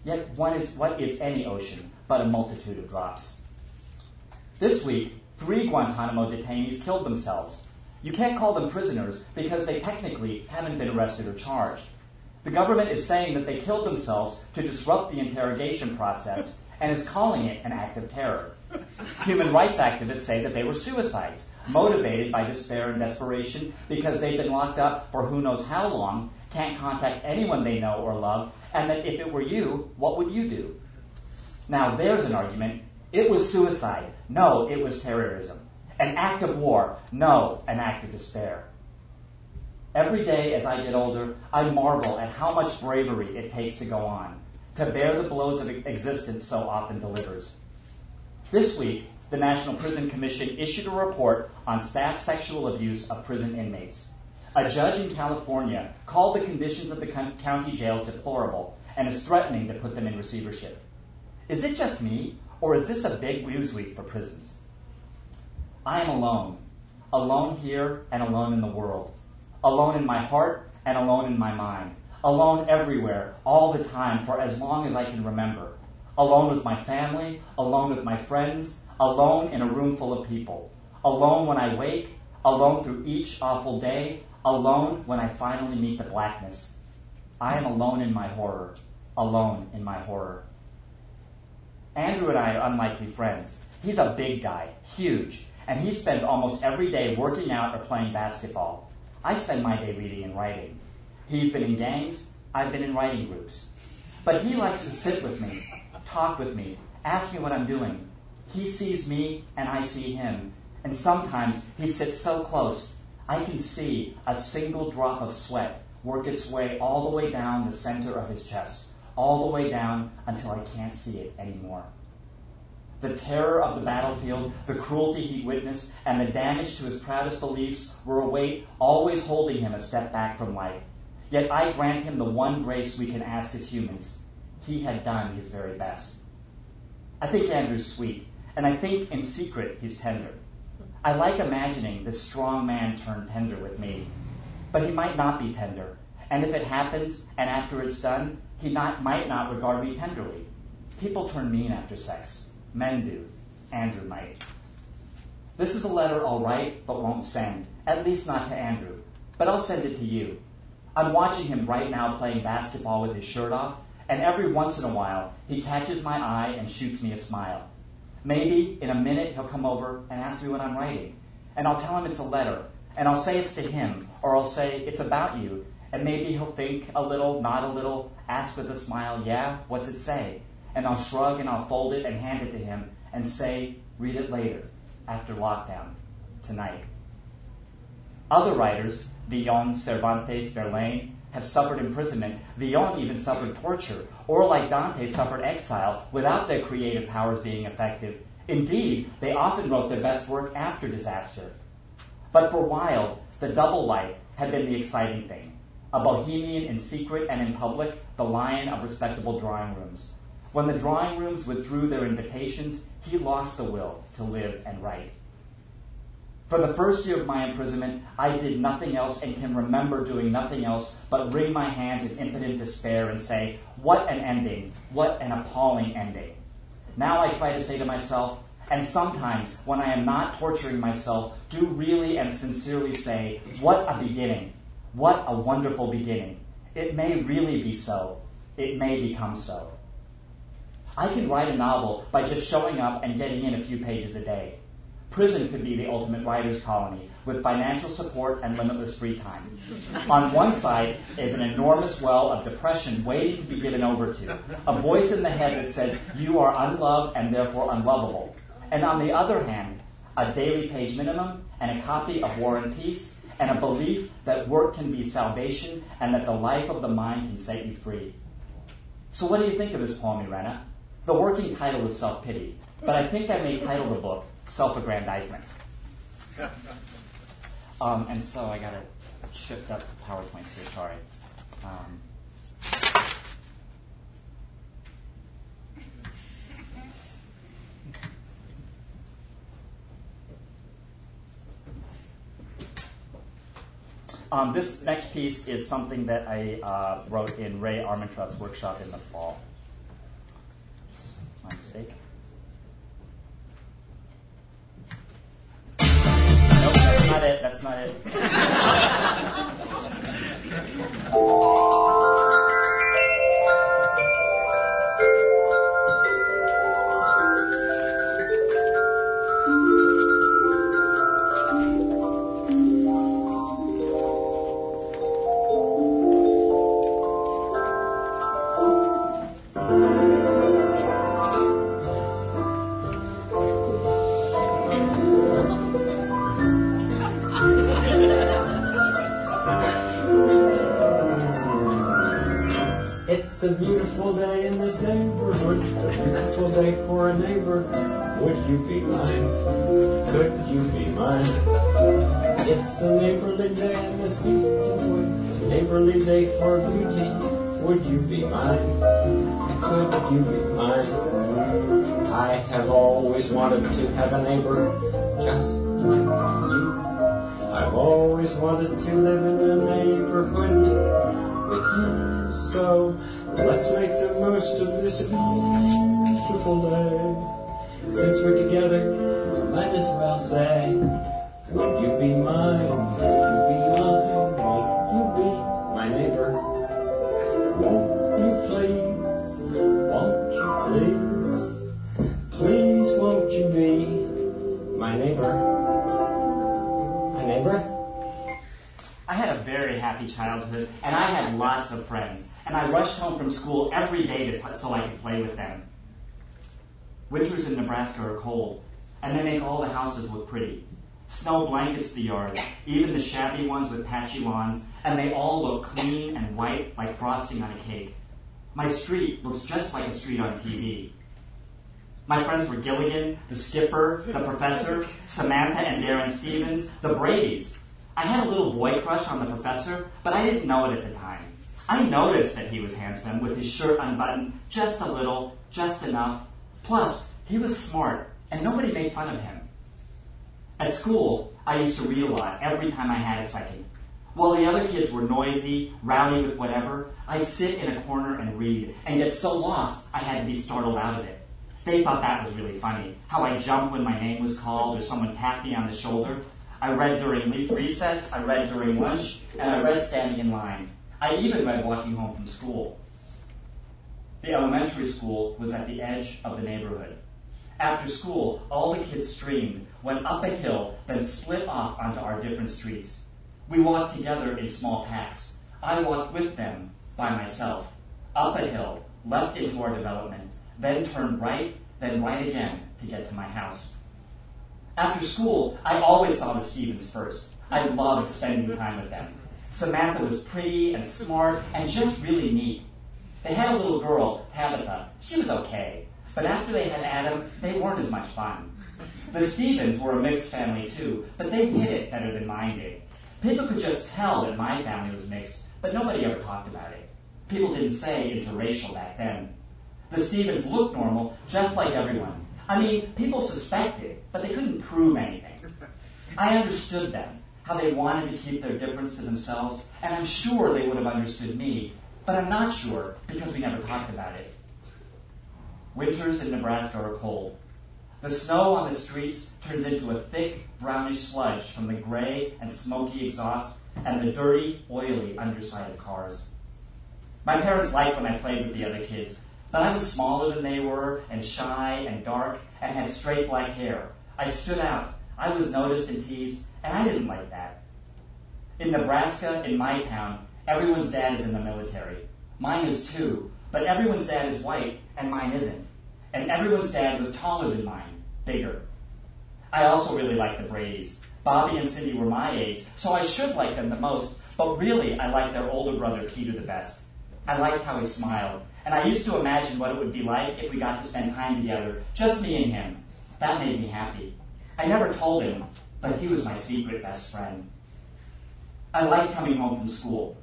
Yet, what is, what is any ocean but a multitude of drops? This week, three Guantanamo detainees killed themselves. You can't call them prisoners because they technically haven't been arrested or charged. The government is saying that they killed themselves to disrupt the interrogation process and is calling it an act of terror. Human rights activists say that they were suicides, motivated by despair and desperation because they've been locked up for who knows how long, can't contact anyone they know or love, and that if it were you, what would you do? Now, there's an argument. It was suicide. No, it was terrorism. An act of war. No, an act of despair. Every day as I get older, I marvel at how much bravery it takes to go on, to bear the blows of existence so often delivers. This week, the National Prison Commission issued a report on staff sexual abuse of prison inmates. A judge in California called the conditions of the county jails deplorable and is threatening to put them in receivership. Is it just me, or is this a big news week for prisons? I am alone, alone here and alone in the world alone in my heart and alone in my mind, alone everywhere, all the time, for as long as I can remember, alone with my family, alone with my friends, alone in a room full of people, alone when I wake, alone through each awful day, alone when I finally meet the blackness. I am alone in my horror, alone in my horror. Andrew and I are unlikely friends. He's a big guy, huge, and he spends almost every day working out or playing basketball. I spend my day reading and writing. He's been in gangs, I've been in writing groups. But he likes to sit with me, talk with me, ask me what I'm doing. He sees me and I see him. And sometimes he sits so close, I can see a single drop of sweat work its way all the way down the center of his chest, all the way down until I can't see it anymore. The terror of the battlefield, the cruelty he witnessed, and the damage to his proudest beliefs were a weight always holding him a step back from life. Yet I grant him the one grace we can ask as humans. He had done his very best. I think Andrew's sweet, and I think in secret he's tender. I like imagining this strong man turn tender with me. But he might not be tender, and if it happens and after it's done, he not, might not regard me tenderly. People turn mean after sex. Men do. Andrew might. This is a letter I'll write but won't send, at least not to Andrew. But I'll send it to you. I'm watching him right now playing basketball with his shirt off, and every once in a while he catches my eye and shoots me a smile. Maybe in a minute he'll come over and ask me what I'm writing, and I'll tell him it's a letter, and I'll say it's to him, or I'll say it's about you, and maybe he'll think a little, nod a little, ask with a smile, yeah, what's it say? and I'll shrug and I'll fold it and hand it to him and say, read it later, after lockdown, tonight. Other writers, Villon, Cervantes, Verlaine, have suffered imprisonment. Villon even suffered torture, or like Dante, suffered exile without their creative powers being effective. Indeed, they often wrote their best work after disaster. But for Wilde, the double life had been the exciting thing. A bohemian in secret and in public, the lion of respectable drawing rooms When the drawing rooms withdrew their invitations, he lost the will to live and write. For the first year of my imprisonment, I did nothing else and can remember doing nothing else but wring my hands in impotent despair and say, What an ending! What an appalling ending! Now I try to say to myself, and sometimes when I am not torturing myself, do really and sincerely say, What a beginning! What a wonderful beginning! It may really be so. It may become so. I can write a novel by just showing up and getting in a few pages a day. Prison could be the ultimate writer's colony with financial support and limitless free time. On one side is an enormous well of depression waiting to be given over to, a voice in the head that says, You are unloved and therefore unlovable. And on the other hand, a daily page minimum and a copy of War and Peace and a belief that work can be salvation and that the life of the mind can set you free. So, what do you think of this poem, Irena? The working title is Self Pity, but I think I may title the book self aggrandizement. Um, and so I got to shift up the PowerPoints here, sorry. Um, um, this next piece is something that I uh, wrote in Rae Armantrout's workshop in the fall. My mistake. Not it. That's not it. every day to, so I could play with them. Winters in Nebraska are cold, and they make all the houses look pretty. Snow blankets the yard, even the shabby ones with patchy lawns, and they all look clean and white like frosting on a cake. My street looks just like a street on TV. My friends were Gilligan, the skipper, the professor, Samantha and Darren Stevens, the Brady's. I had a little boy crush on the professor, but I didn't know it at the time. I noticed that he was handsome with his shirt unbuttoned just a little, just enough. Plus, he was smart, and nobody made fun of him. At school, I used to read a lot every time I had a second. While the other kids were noisy, rowdy with whatever, I'd sit in a corner and read, and get so lost I had to be startled out of it. They thought that was really funny, how I jumped when my name was called or someone tapped me on the shoulder. I read during recess, I read during lunch, and I read standing in line. I even read walking home from school. The elementary school was at the edge of the neighborhood. After school, all the kids streamed, went up a hill, then split off onto our different streets. We walked together in small packs. I walked with them by myself, up a hill, left into our development, then turned right, then right again to get to my house. After school, I always saw the Stevens first. I loved spending time with them. Samantha was pretty and smart and just really neat. They had a little girl, Tabitha. She was okay. But after they had Adam, they weren't as much fun. The Stevens were a mixed family too, but they hid it better than mine did. People could just tell that my family was mixed, but nobody ever talked about it. People didn't say interracial back then. The Stevens looked normal, just like everyone. I mean, people suspected, but they couldn't prove anything. I understood them, how they wanted to keep their difference to themselves, and I'm sure they would have understood me, but I'm not sure because we never talked about it. Winters in Nebraska are cold. The snow on the streets turns into a thick, brownish sludge from the gray and smoky exhaust and the dirty, oily underside of cars. My parents liked when I played with the other kids, but I was smaller than they were, and shy and dark, and had straight black hair. I stood out. I was noticed and teased, and I didn't like that. In Nebraska, in my town, everyone's dad is in the military. Mine is too, but everyone's dad is white, and mine isn't. And everyone's dad was taller than mine, bigger. I also really liked the Bradys. Bobby and Cindy were my age, so I should like them the most, but really I liked their older brother Peter the best. I liked how he smiled, and I used to imagine what it would be like if we got to spend time together, just me and him. That made me happy. I never told him, but he was my secret best friend. I liked coming home from school.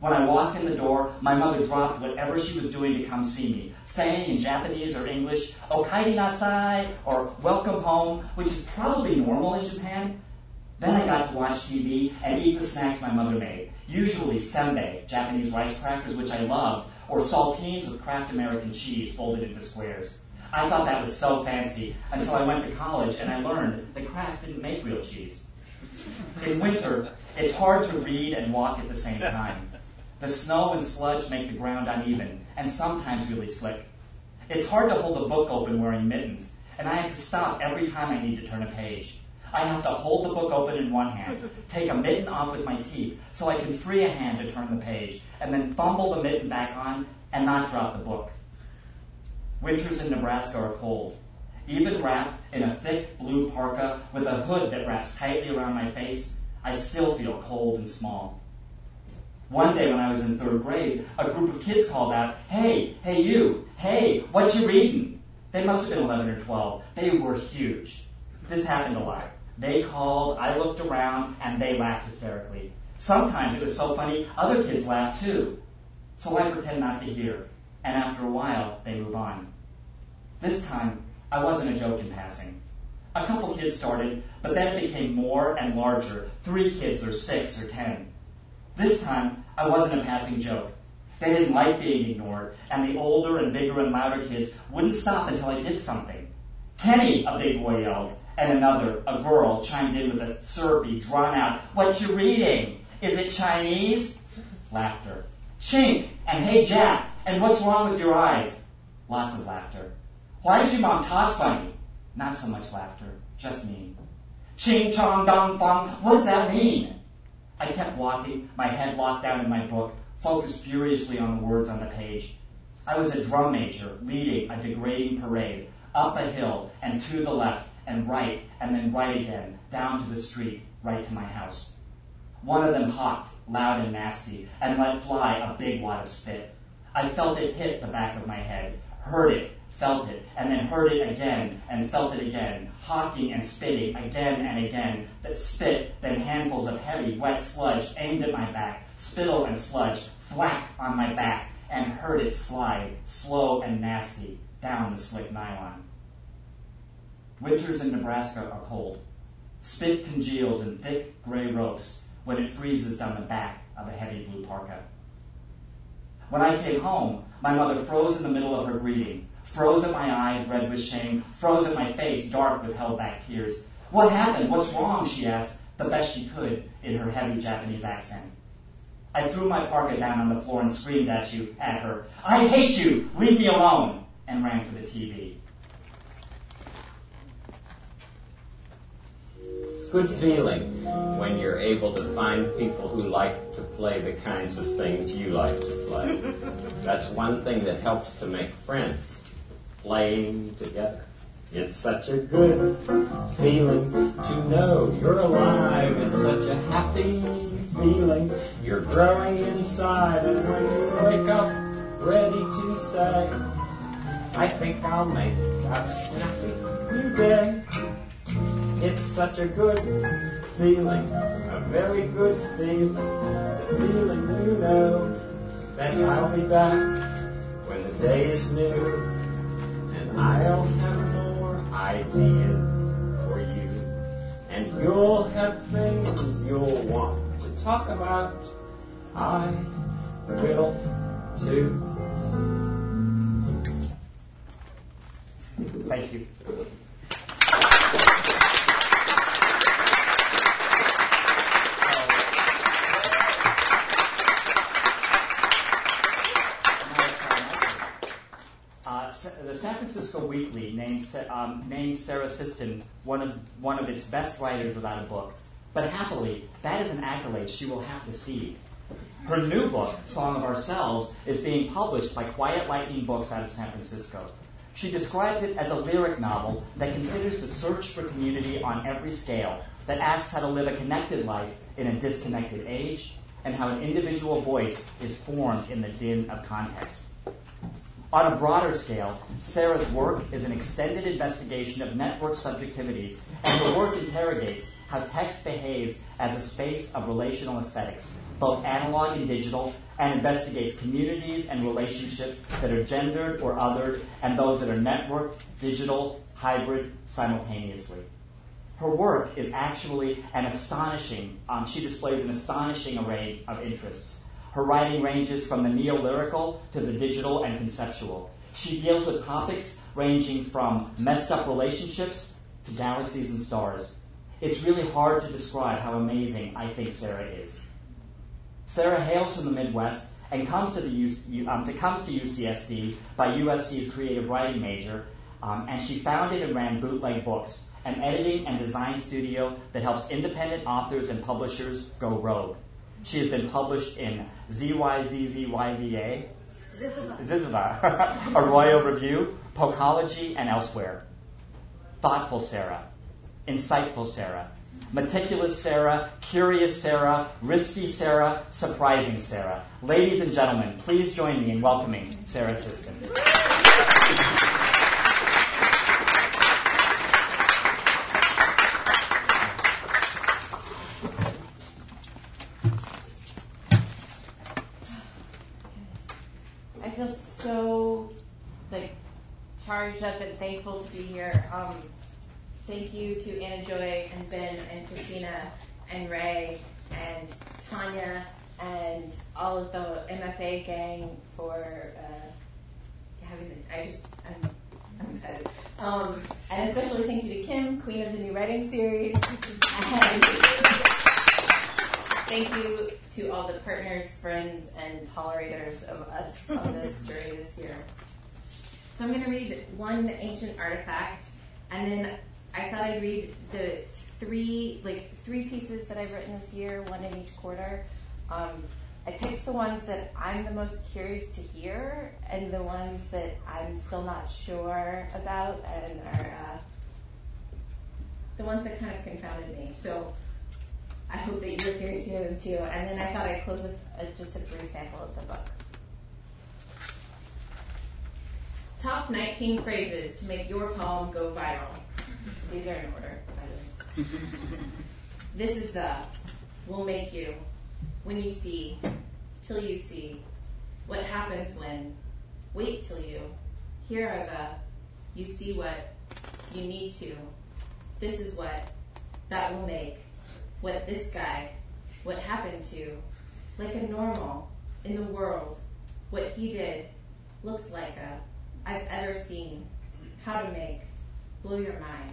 When I walked in the door, my mother dropped whatever she was doing to come see me, saying in Japanese or English, Okaeri nasai, or welcome home, which is probably normal in Japan. Then I got to watch TV and eat the snacks my mother made, usually senbei, Japanese rice crackers, which I loved, or saltines with Kraft American cheese folded into squares. I thought that was so fancy until I went to college and I learned that Kraft didn't make real cheese. In winter, it's hard to read and walk at the same time. The snow and sludge make the ground uneven and sometimes really slick. It's hard to hold a book open wearing mittens, and I have to stop every time I need to turn a page. I have to hold the book open in one hand, take a mitten off with my teeth so I can free a hand to turn the page, and then fumble the mitten back on and not drop the book. Winters in Nebraska are cold. Even wrapped in a thick blue parka with a hood that wraps tightly around my face, I still feel cold and small. One day when I was in third grade, a group of kids called out, Hey, hey you, hey, what you reading? They must have been 11 or 12. They were huge. This happened a lot. They called, I looked around, and they laughed hysterically. Sometimes it was so funny, other kids laughed too. So I pretend not to hear, and after a while, they move on. This time, I wasn't a joke in passing. A couple kids started, but then it became more and larger three kids, or six, or ten. This time, I wasn't a passing joke. They didn't like being ignored, and the older and bigger and louder kids wouldn't stop until I did something. Kenny, a big boy yelled, and another, a girl, chimed in with a syrupy, drawn out, What you reading? Is it Chinese? Laughter. Chink, and hey Jack, and what's wrong with your eyes? Lots of laughter. Why does your mom talk funny? Not so much laughter, just mean. Ching chong dong fong, what does that mean? I kept walking, my head locked down in my book, focused furiously on the words on the page. I was a drum major leading a degrading parade up a hill and to the left and right and then right again, down to the street, right to my house. One of them hopped, loud and nasty, and let fly a big wad of spit. I felt it hit the back of my head, heard it, felt it, and then heard it again and felt it again, hawking and spitting again and again, that spit, then handfuls of heavy, wet sludge aimed at my back, spittle and sludge, thwack on my back, and heard it slide, slow and nasty, down the slick nylon. Winters in Nebraska are cold. Spit congeals in thick gray ropes when it freezes down the back of a heavy blue parka. When I came home, my mother froze in the middle of her greeting, froze at my eyes red with shame, froze at my face dark with held back tears. What happened? What's wrong? she asked, the best she could in her heavy Japanese accent. I threw my parka down on the floor and screamed at you, at her, I hate you! Leave me alone! and ran for the TV. It's a good feeling when you're able to find people who like play the kinds of things you like to play. That's one thing that helps to make friends, playing together. It's such a good feeling to know you're alive. It's such a happy feeling. You're growing inside, and when you wake up ready to say, I think I'll make a snappy new day. It's such a good feeling, a very good feeling, feeling you know that I'll be back when the day is new, and I'll have more ideas for you, and you'll have things you'll want to talk about. I will too. Thank you. Uh, the San Weekly named, um, named Sarah Ciston one of, one of its best writers without a book. But happily, that is an accolade she will have to cede. Her new book, Song of Ourselves, is being published by Quiet Lightning Books out of San Francisco. She describes it as a lyric novel that considers the search for community on every scale, that asks how to live a connected life in a disconnected age, and how an individual voice is formed in the din of context. On a broader scale, Sarah's work is an extended investigation of network subjectivities, and her work interrogates how text behaves as a space of relational aesthetics, both analog and digital, and investigates communities and relationships that are gendered or othered, and those that are networked, digital, hybrid, simultaneously. Her work is actually an astonishing, um, she displays an astonishing array of interests her writing ranges from the neo-lyrical to the digital and conceptual. She deals with topics ranging from messed up relationships to galaxies and stars. It's really hard to describe how amazing I think Sarah is. Sarah hails from the Midwest and comes to, the um, to, comes to UCSD by USC's creative writing major, um, and she founded and ran Bootleg Books, an editing and design studio that helps independent authors and publishers go rogue. She has been published in ZYZZYVA, Ziziva, Arroyo Review, Poecology, and elsewhere. Thoughtful Sarah, Insightful Sarah, Meticulous Sarah, Curious Sarah, Risky Sarah, Surprising Sarah. Ladies and gentlemen, please join me in welcoming Sarah Ciston. Charged up and thankful to be here. Um, thank you to Anna Joy and Ben and Christina and Rae and Tanya and all of the MFA gang for uh, having the, I just, I'm, I'm excited. Um, and especially thank you to Kim, Queen of the New Writing Series. And thank you to all the partners, friends, and tolerators of us on this journey this year. So I'm going to read one ancient artifact, and then I thought I'd read the three like three pieces that I've written this year, one in each quarter. Um, I picked the ones that I'm the most curious to hear, and the ones that I'm still not sure about, and are uh, the ones that kind of confounded me. So I hope that you're curious to hear them too. And then I thought I'd close with a, just a brief sample of the book. Top 19 phrases to make your poem go viral. These are in order, by the way. this is the will make you. When you see, till you see, what happens when, wait till you, here are the, you see what, you need to, this is what, that will make, what this guy, what happened to, like a normal, in the world, what he did, looks like a, I've ever seen how to make blow your mind.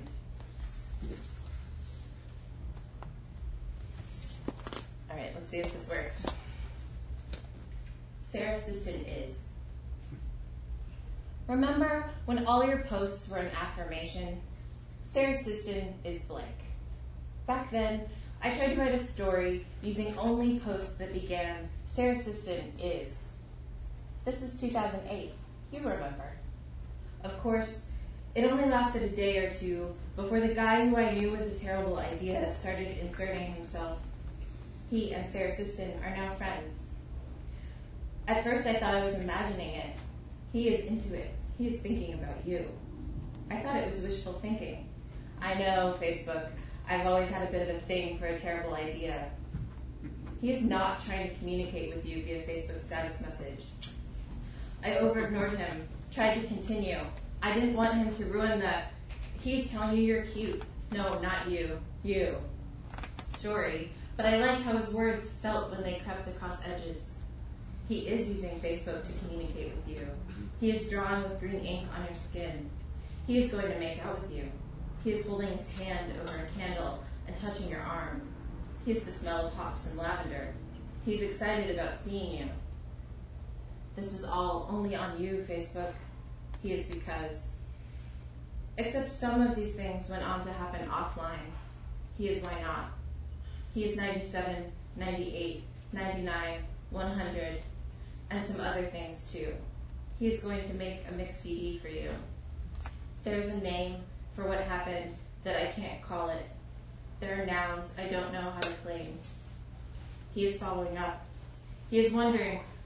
All right, let's see if this works. Sarah Ciston is. Remember when all your posts were an affirmation? Sarah Ciston is blank. Back then, I tried to write a story using only posts that began, Sarah Ciston is. This is 2008. You remember. Of course, it only lasted a day or two before the guy who I knew was a terrible idea started inserting himself. He and Sarah Ciston are now friends. At first, I thought I was imagining it. He is into it. He is thinking about you. I thought it was wishful thinking. I know, Facebook. I've always had a bit of a thing for a terrible idea. He is not trying to communicate with you via Facebook status message. I overignored him, tried to continue. I didn't want him to ruin the he's telling you you're cute. No, not you. You. Story. But I liked how his words felt when they crept across edges. He is using Facebook to communicate with you. He is drawing with green ink on your skin. He is going to make out with you. He is holding his hand over a candle and touching your arm. He is the smell of hops and lavender. He's excited about seeing you. This is all only on you, Facebook. He is because. Except some of these things went on to happen offline. He is why not. He is 97, 98, 99, 100, and some other things too. He is going to make a mix CD for you. There's a name for what happened that I can't call it. There are nouns I don't know how to claim. He is following up. He is wondering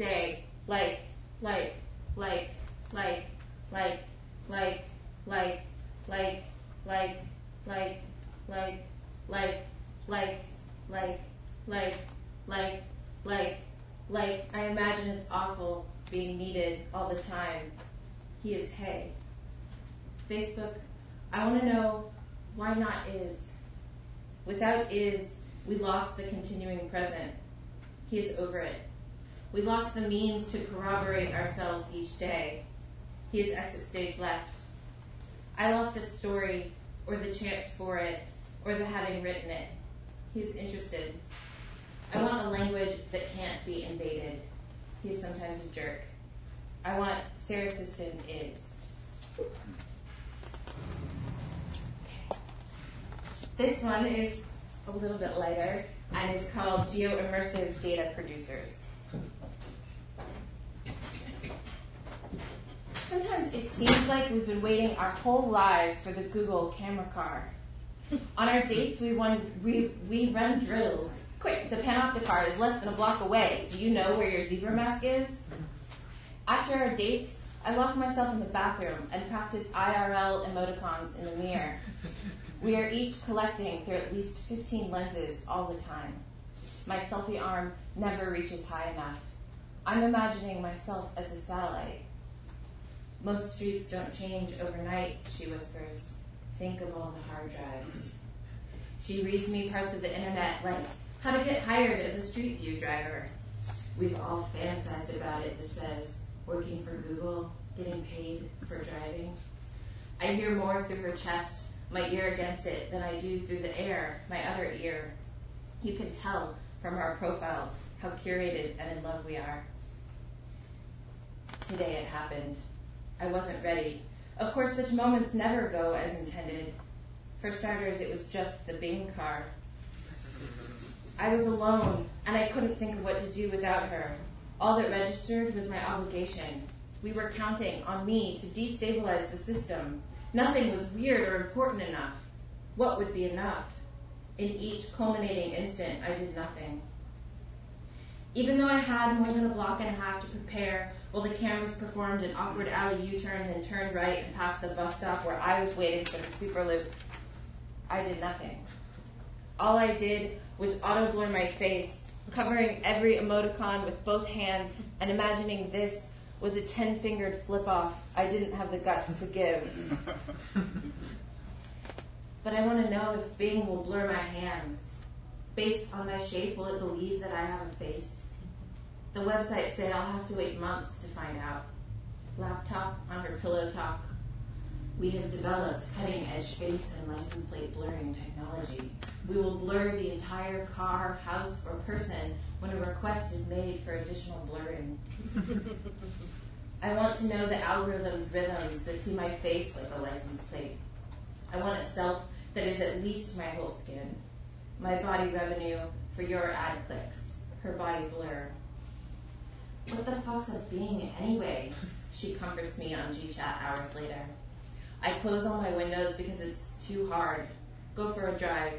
day, like, like, like, like, like, like, like, like, like, like, like, like, like, like, like, like, like, like, I imagine it's awful being needed all the time. He is hay. Facebook, I want to know why not is. Without is, we lost the continuing present. He is over it. We lost the means to corroborate ourselves each day. He is exit stage left. I lost a story, or the chance for it, or the having written it. He's interested. I want a language that can't be invaded. He is sometimes a jerk. I want Sarah Ciston is. This one is a little bit lighter and is called Geo Immersive Data Producers. Sometimes it seems like we've been waiting our whole lives for the Google camera car. On our dates, we, run, we, we run drills. Quick, the panopticon is less than a block away. Do you know where your zebra mask is? After our dates, I lock myself in the bathroom and practice IRL emoticons in the mirror. We are each collecting through at least 15 lenses all the time. My selfie arm never reaches high enough. I'm imagining myself as a satellite. Most streets don't change overnight, she whispers. Think of all the hard drives. She reads me parts of the internet like how to get hired as a Street View driver. We've all fantasized about it that says working for Google, getting paid for driving. I hear more through her chest, my ear against it, than I do through the air, my other ear. You can tell from our profiles how curated and in love we are. Today it happened. I wasn't ready. Of course, such moments never go as intended. For starters, it was just the Bing car. I was alone, and I couldn't think of what to do without her. All that registered was my obligation. We were counting on me to destabilize the system. Nothing was weird or important enough. What would be enough? In each culminating instant, I did nothing. Even though I had more than a block and a half to prepare, while the cameras performed an awkward alley U-turn and turned right and passed the bus stop where I was waiting for the super loop, I did nothing. All I did was auto blur my face, covering every emoticon with both hands and imagining this was a ten fingered flip off I didn't have the guts to give. but I want to know if Bing will blur my hands. Based on my shape, will it believe that I have a face? The website say I'll have to wait months to find out. Laptop on her pillow talk. We have developed cutting edge face and license plate blurring technology. We will blur the entire car, house, or person when a request is made for additional blurring. I want to know the algorithm's rhythms that see my face like a license plate. I want a self that is at least my whole skin. My body revenue for your ad clicks. Her body blur. What the fuck's a being anyway? she comforts me on GChat hours later. I close all my windows because it's too hard. Go for a drive.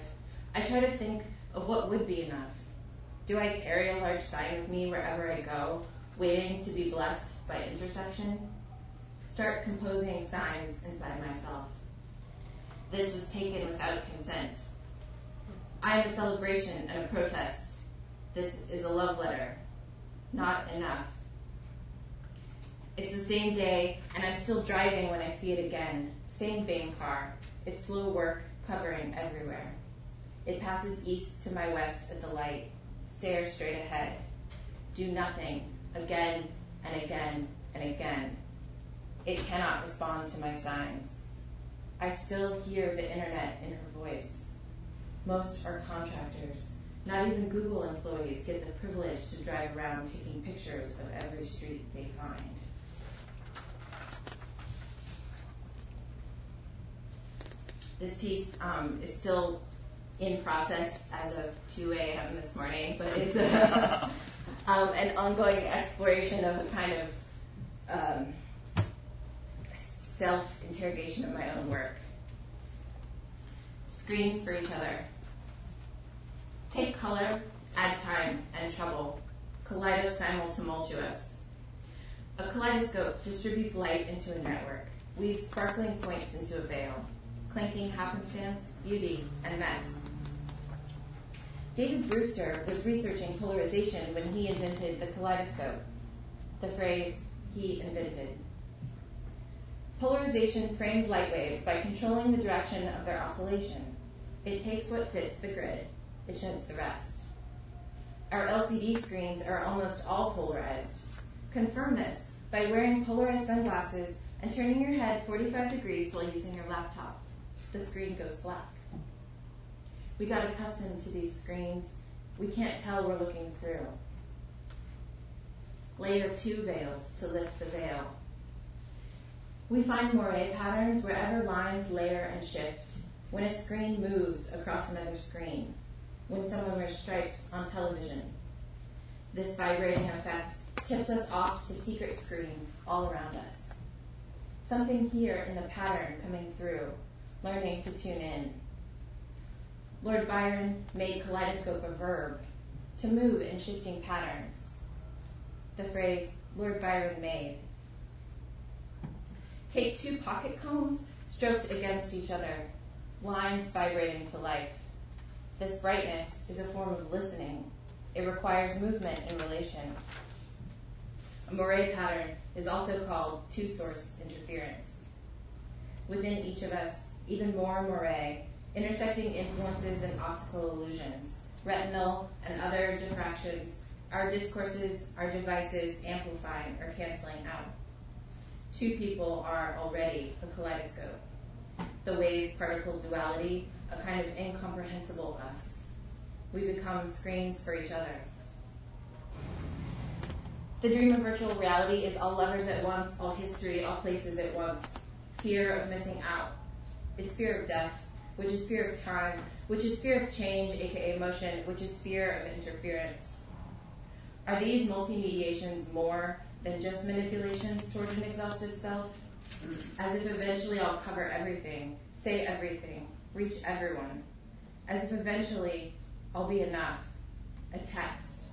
I try to think of what would be enough. Do I carry a large sign with me wherever I go, waiting to be blessed by intersection? Start composing signs inside myself. This was taken without consent. I am a celebration and a protest. This is a love letter. Not enough. It's the same day, and I'm still driving when I see it again. Same Bing car. It's slow work, covering everywhere. It passes east to my west at the light, stares straight ahead. Do nothing, again and again and again. It cannot respond to my signs. I still hear the internet in her voice. Most are contractors. Not even Google employees get the privilege to drive around taking pictures of every street they find. This piece um, is still in process as of 2 a.m. this morning, but it's a, um, an ongoing exploration of a kind of um, self interrogation of my own work. Screens for each other. Take color, add time and trouble. Kaleido simultumultuous. A kaleidoscope distributes light into a network, weaves sparkling points into a veil clanking happenstance, beauty, and mess. David Brewster was researching polarization when he invented the kaleidoscope, the phrase he invented. Polarization frames light waves by controlling the direction of their oscillation. It takes what fits the grid, it shunts the rest. Our LCD screens are almost all polarized. Confirm this by wearing polarized sunglasses and turning your head 45 degrees while using your laptop the screen goes black. We got accustomed to these screens. We can't tell we're looking through. Layer two veils to lift the veil. We find moire patterns wherever lines layer and shift, when a screen moves across another screen, when someone wears stripes on television. This vibrating effect tips us off to secret screens all around us. Something here in the pattern coming through learning to tune in. Lord Byron made kaleidoscope a verb, to move in shifting patterns. The phrase Lord Byron made. Take two pocket combs stroked against each other, lines vibrating to life. This brightness is a form of listening. It requires movement in relation. A moire pattern is also called two source interference. Within each of us even more moire, intersecting influences and optical illusions, retinal and other diffractions, our discourses, our devices amplifying or canceling out. Two people are already a kaleidoscope. The wave particle duality, a kind of incomprehensible us. We become screens for each other. The dream of virtual reality is all lovers at once, all history, all places at once. Fear of missing out, it's fear of death, which is fear of time, which is fear of change, aka motion, which is fear of interference. Are these multi-mediations more than just manipulations toward an exhaustive self? As if eventually I'll cover everything, say everything, reach everyone. As if eventually I'll be enough. A text.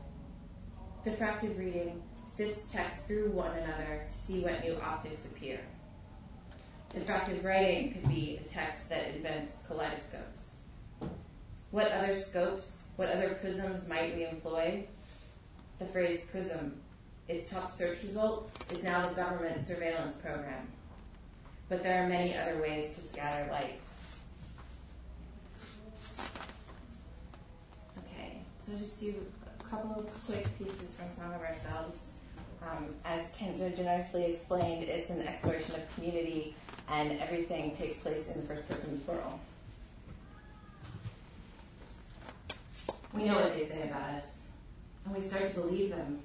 Diffractive reading sifts text through one another to see what new optics appear. Diffractive writing could be a text that invents kaleidoscopes. What other scopes, what other prisms might we employ? The phrase prism, its top search result, is now the government surveillance program. But there are many other ways to scatter light. Okay, so just do a couple of quick pieces from Song of Ourselves. Um, as Kenzo generously explained, it's an exploration of community and everything takes place in the first person plural. We know what they say about us, and we start to believe them.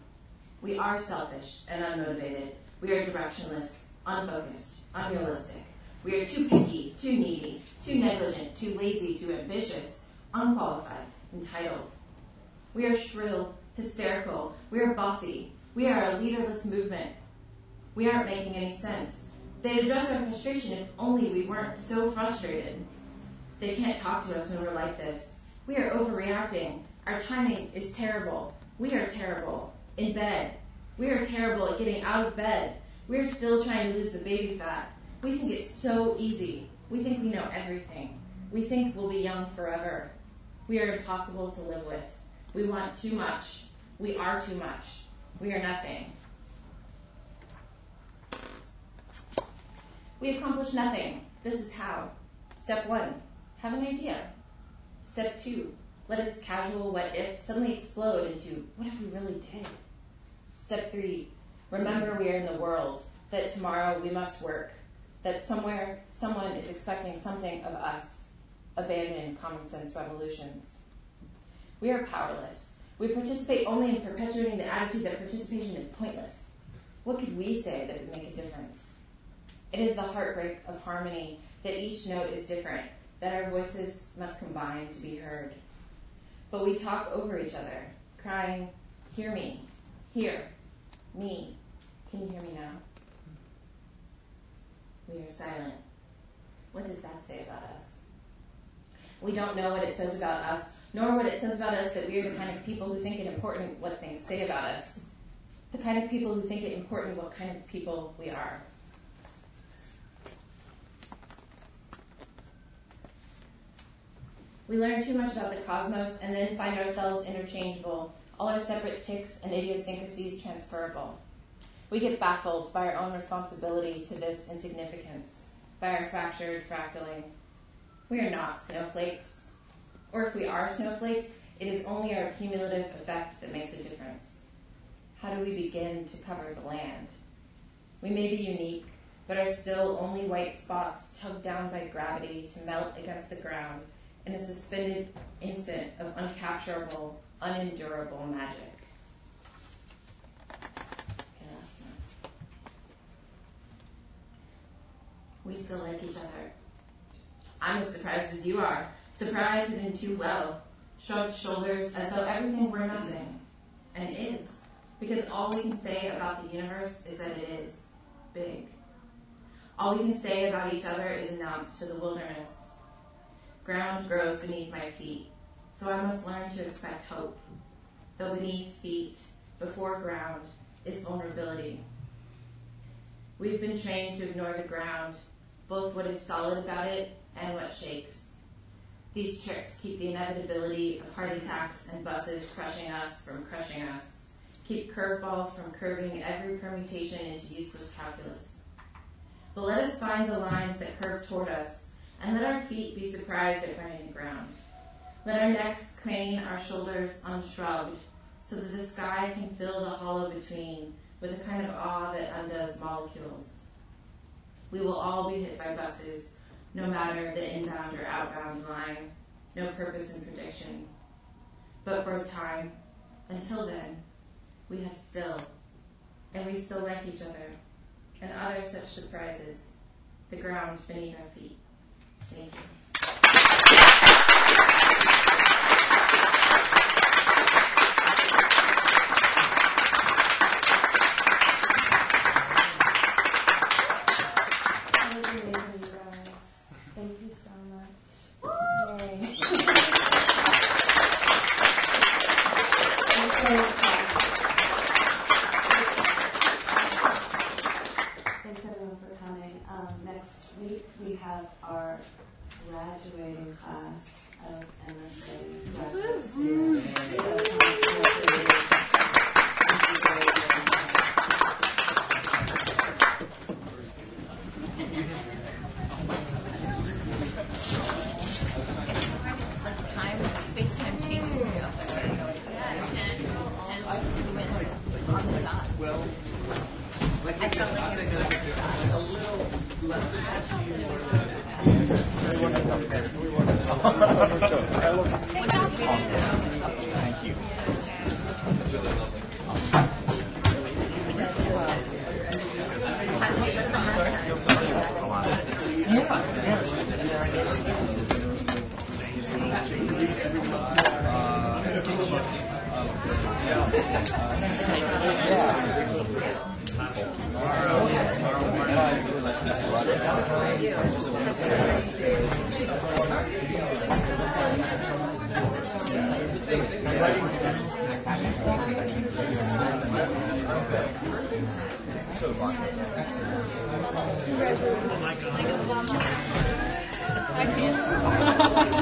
We are selfish and unmotivated. We are directionless, unfocused, unrealistic. We are too picky, too needy, too negligent, too lazy, too ambitious, unqualified, entitled. We are shrill, hysterical. We are bossy. We are a leaderless movement. We aren't making any sense. They'd address our frustration if only we weren't so frustrated. They can't talk to us when we're like this. We are overreacting. Our timing is terrible. We are terrible. In bed. We are terrible at getting out of bed. We're still trying to lose the baby fat. We think it's so easy. We think we know everything. We think we'll be young forever. We are impossible to live with. We want too much. We are too much. We are nothing. We accomplish nothing. This is how. Step one, have an idea. Step two, let its casual what if suddenly explode into what if we really did? Step three, remember we are in the world, that tomorrow we must work, that somewhere someone is expecting something of us. Abandon common sense revolutions. We are powerless. We participate only in perpetuating the attitude that participation is pointless. What could we say that would make a difference? It is the heartbreak of harmony that each note is different, that our voices must combine to be heard. But we talk over each other, crying, Hear me, hear, me. Can you hear me now? We are silent. What does that say about us? We don't know what it says about us, nor what it says about us that we are the kind of people who think it important what things say about us. The kind of people who think it important what kind of people we are. We learn too much about the cosmos and then find ourselves interchangeable, all our separate ticks and idiosyncrasies transferable. We get baffled by our own responsibility to this insignificance, by our fractured fractaling. We are not snowflakes. Or if we are snowflakes, it is only our cumulative effect that makes a difference. How do we begin to cover the land? We may be unique, but are still only white spots tugged down by gravity to melt against the ground in a suspended instant of uncapturable, unendurable magic. We still like each other. I'm as surprised as you are. Surprised and too well. Shrugged shoulders as though everything were nothing. And is, Because all we can say about the universe is that it is big. All we can say about each other is announced to the wilderness. Ground grows beneath my feet, so I must learn to expect hope. Though beneath feet, before ground, is vulnerability. We've been trained to ignore the ground, both what is solid about it and what shakes. These tricks keep the inevitability of heart attacks and buses crushing us from crushing us, keep curveballs from curving every permutation into useless calculus. But let us find the lines that curve toward us and let our feet be surprised at finding the ground. Let our necks crane, our shoulders unshrugged, so that the sky can fill the hollow between with a kind of awe that undoes molecules. We will all be hit by buses, no matter the inbound or outbound line, no purpose in prediction. But for a time, until then, we have still, and we still like each other, and other such surprises, the ground beneath our feet. Thank you.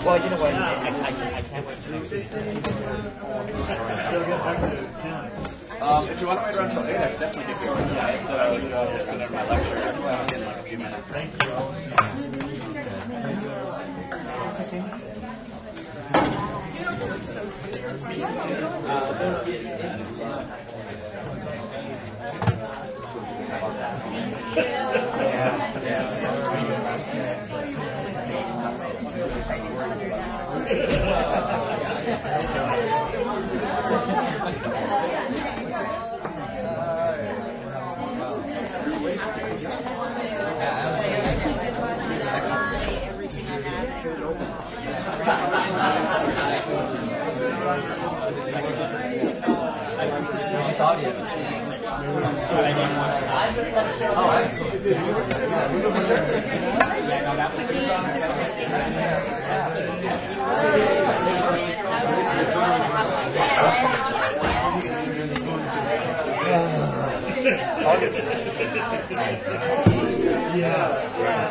Well, you know what? I, I, I can't wait to. Um, if you want to wait around until 8, I could definitely give you a tonight, so you know, just sit in my lecture. audio. Oh, August. yeah.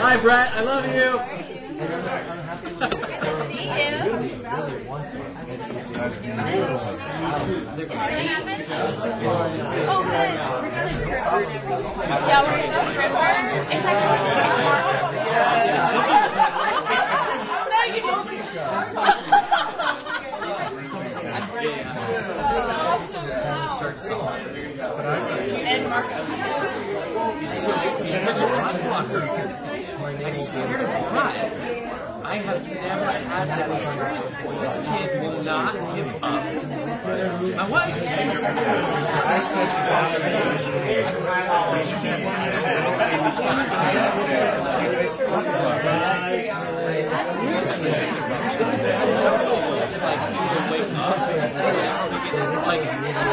Hi, Brett. I love you. Oh, good. Yeah, we're gonna go strip. It's actually No, you don't. And Marcus. He's such a rock blocker. I swear to God, I have never had that experience. This kid will not give up. My wife. It's like he will wake up like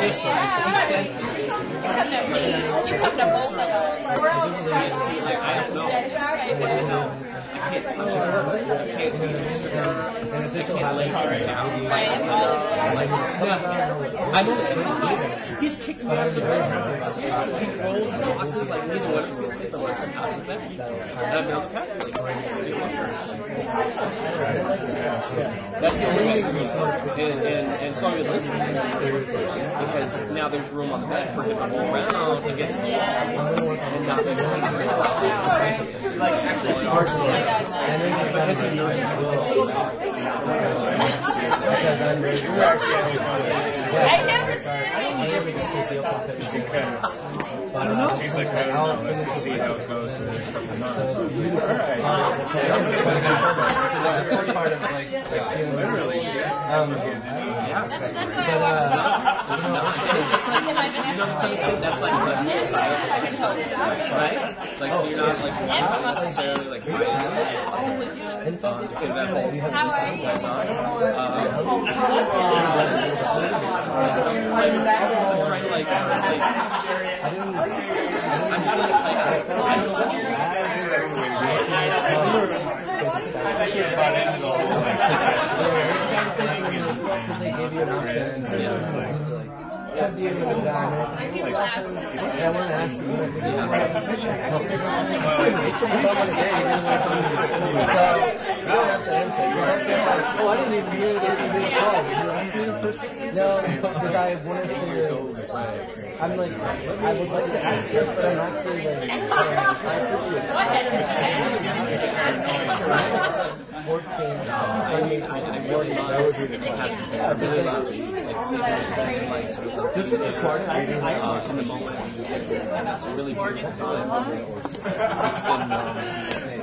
he senses. You come to me. You come to both of us. We're all special. Like I don't know. I don't know. I know he's kicked me out of the bed. He rolls tosses like neither one of sleep unless I'm out of That's the only to and, and, and so I would listen because now there's room on the bed for him to roll around against the and not Like actually charge and then because he knows it's will. Because I'm ready. I never said I anything. never just take the open pit. Because But uh, she's like, I don't know, let's just see how it goes for the next couple months. the first part of like, like Literally, she That's, that's why I watched uh, you know, It's like, you know, that's like the side, right? Like, so you're not like not necessarily like fighting, possibly, in fact, in that whole you have How are you? going on. Um, I'm trying to like, like, I didn't. I'm trying to like, I don't know. Because they give you an option. Yeah. Have you still done it? People ask me. Yeah, I want to ask you what I think you have. It's your phone of the day. You didn't want to come to the school. So, you don't have to answer. You have to say, like, oh, I didn't even hear that you did call. Did you ask me in person? No, because I wanted to. I'm like, I would like to ask you, but I'm actually like, I appreciate 14, I mean, I really I really love like sleeping like sort of this is the smart uh, in the moment. It's a really beautiful feeling. It's been um,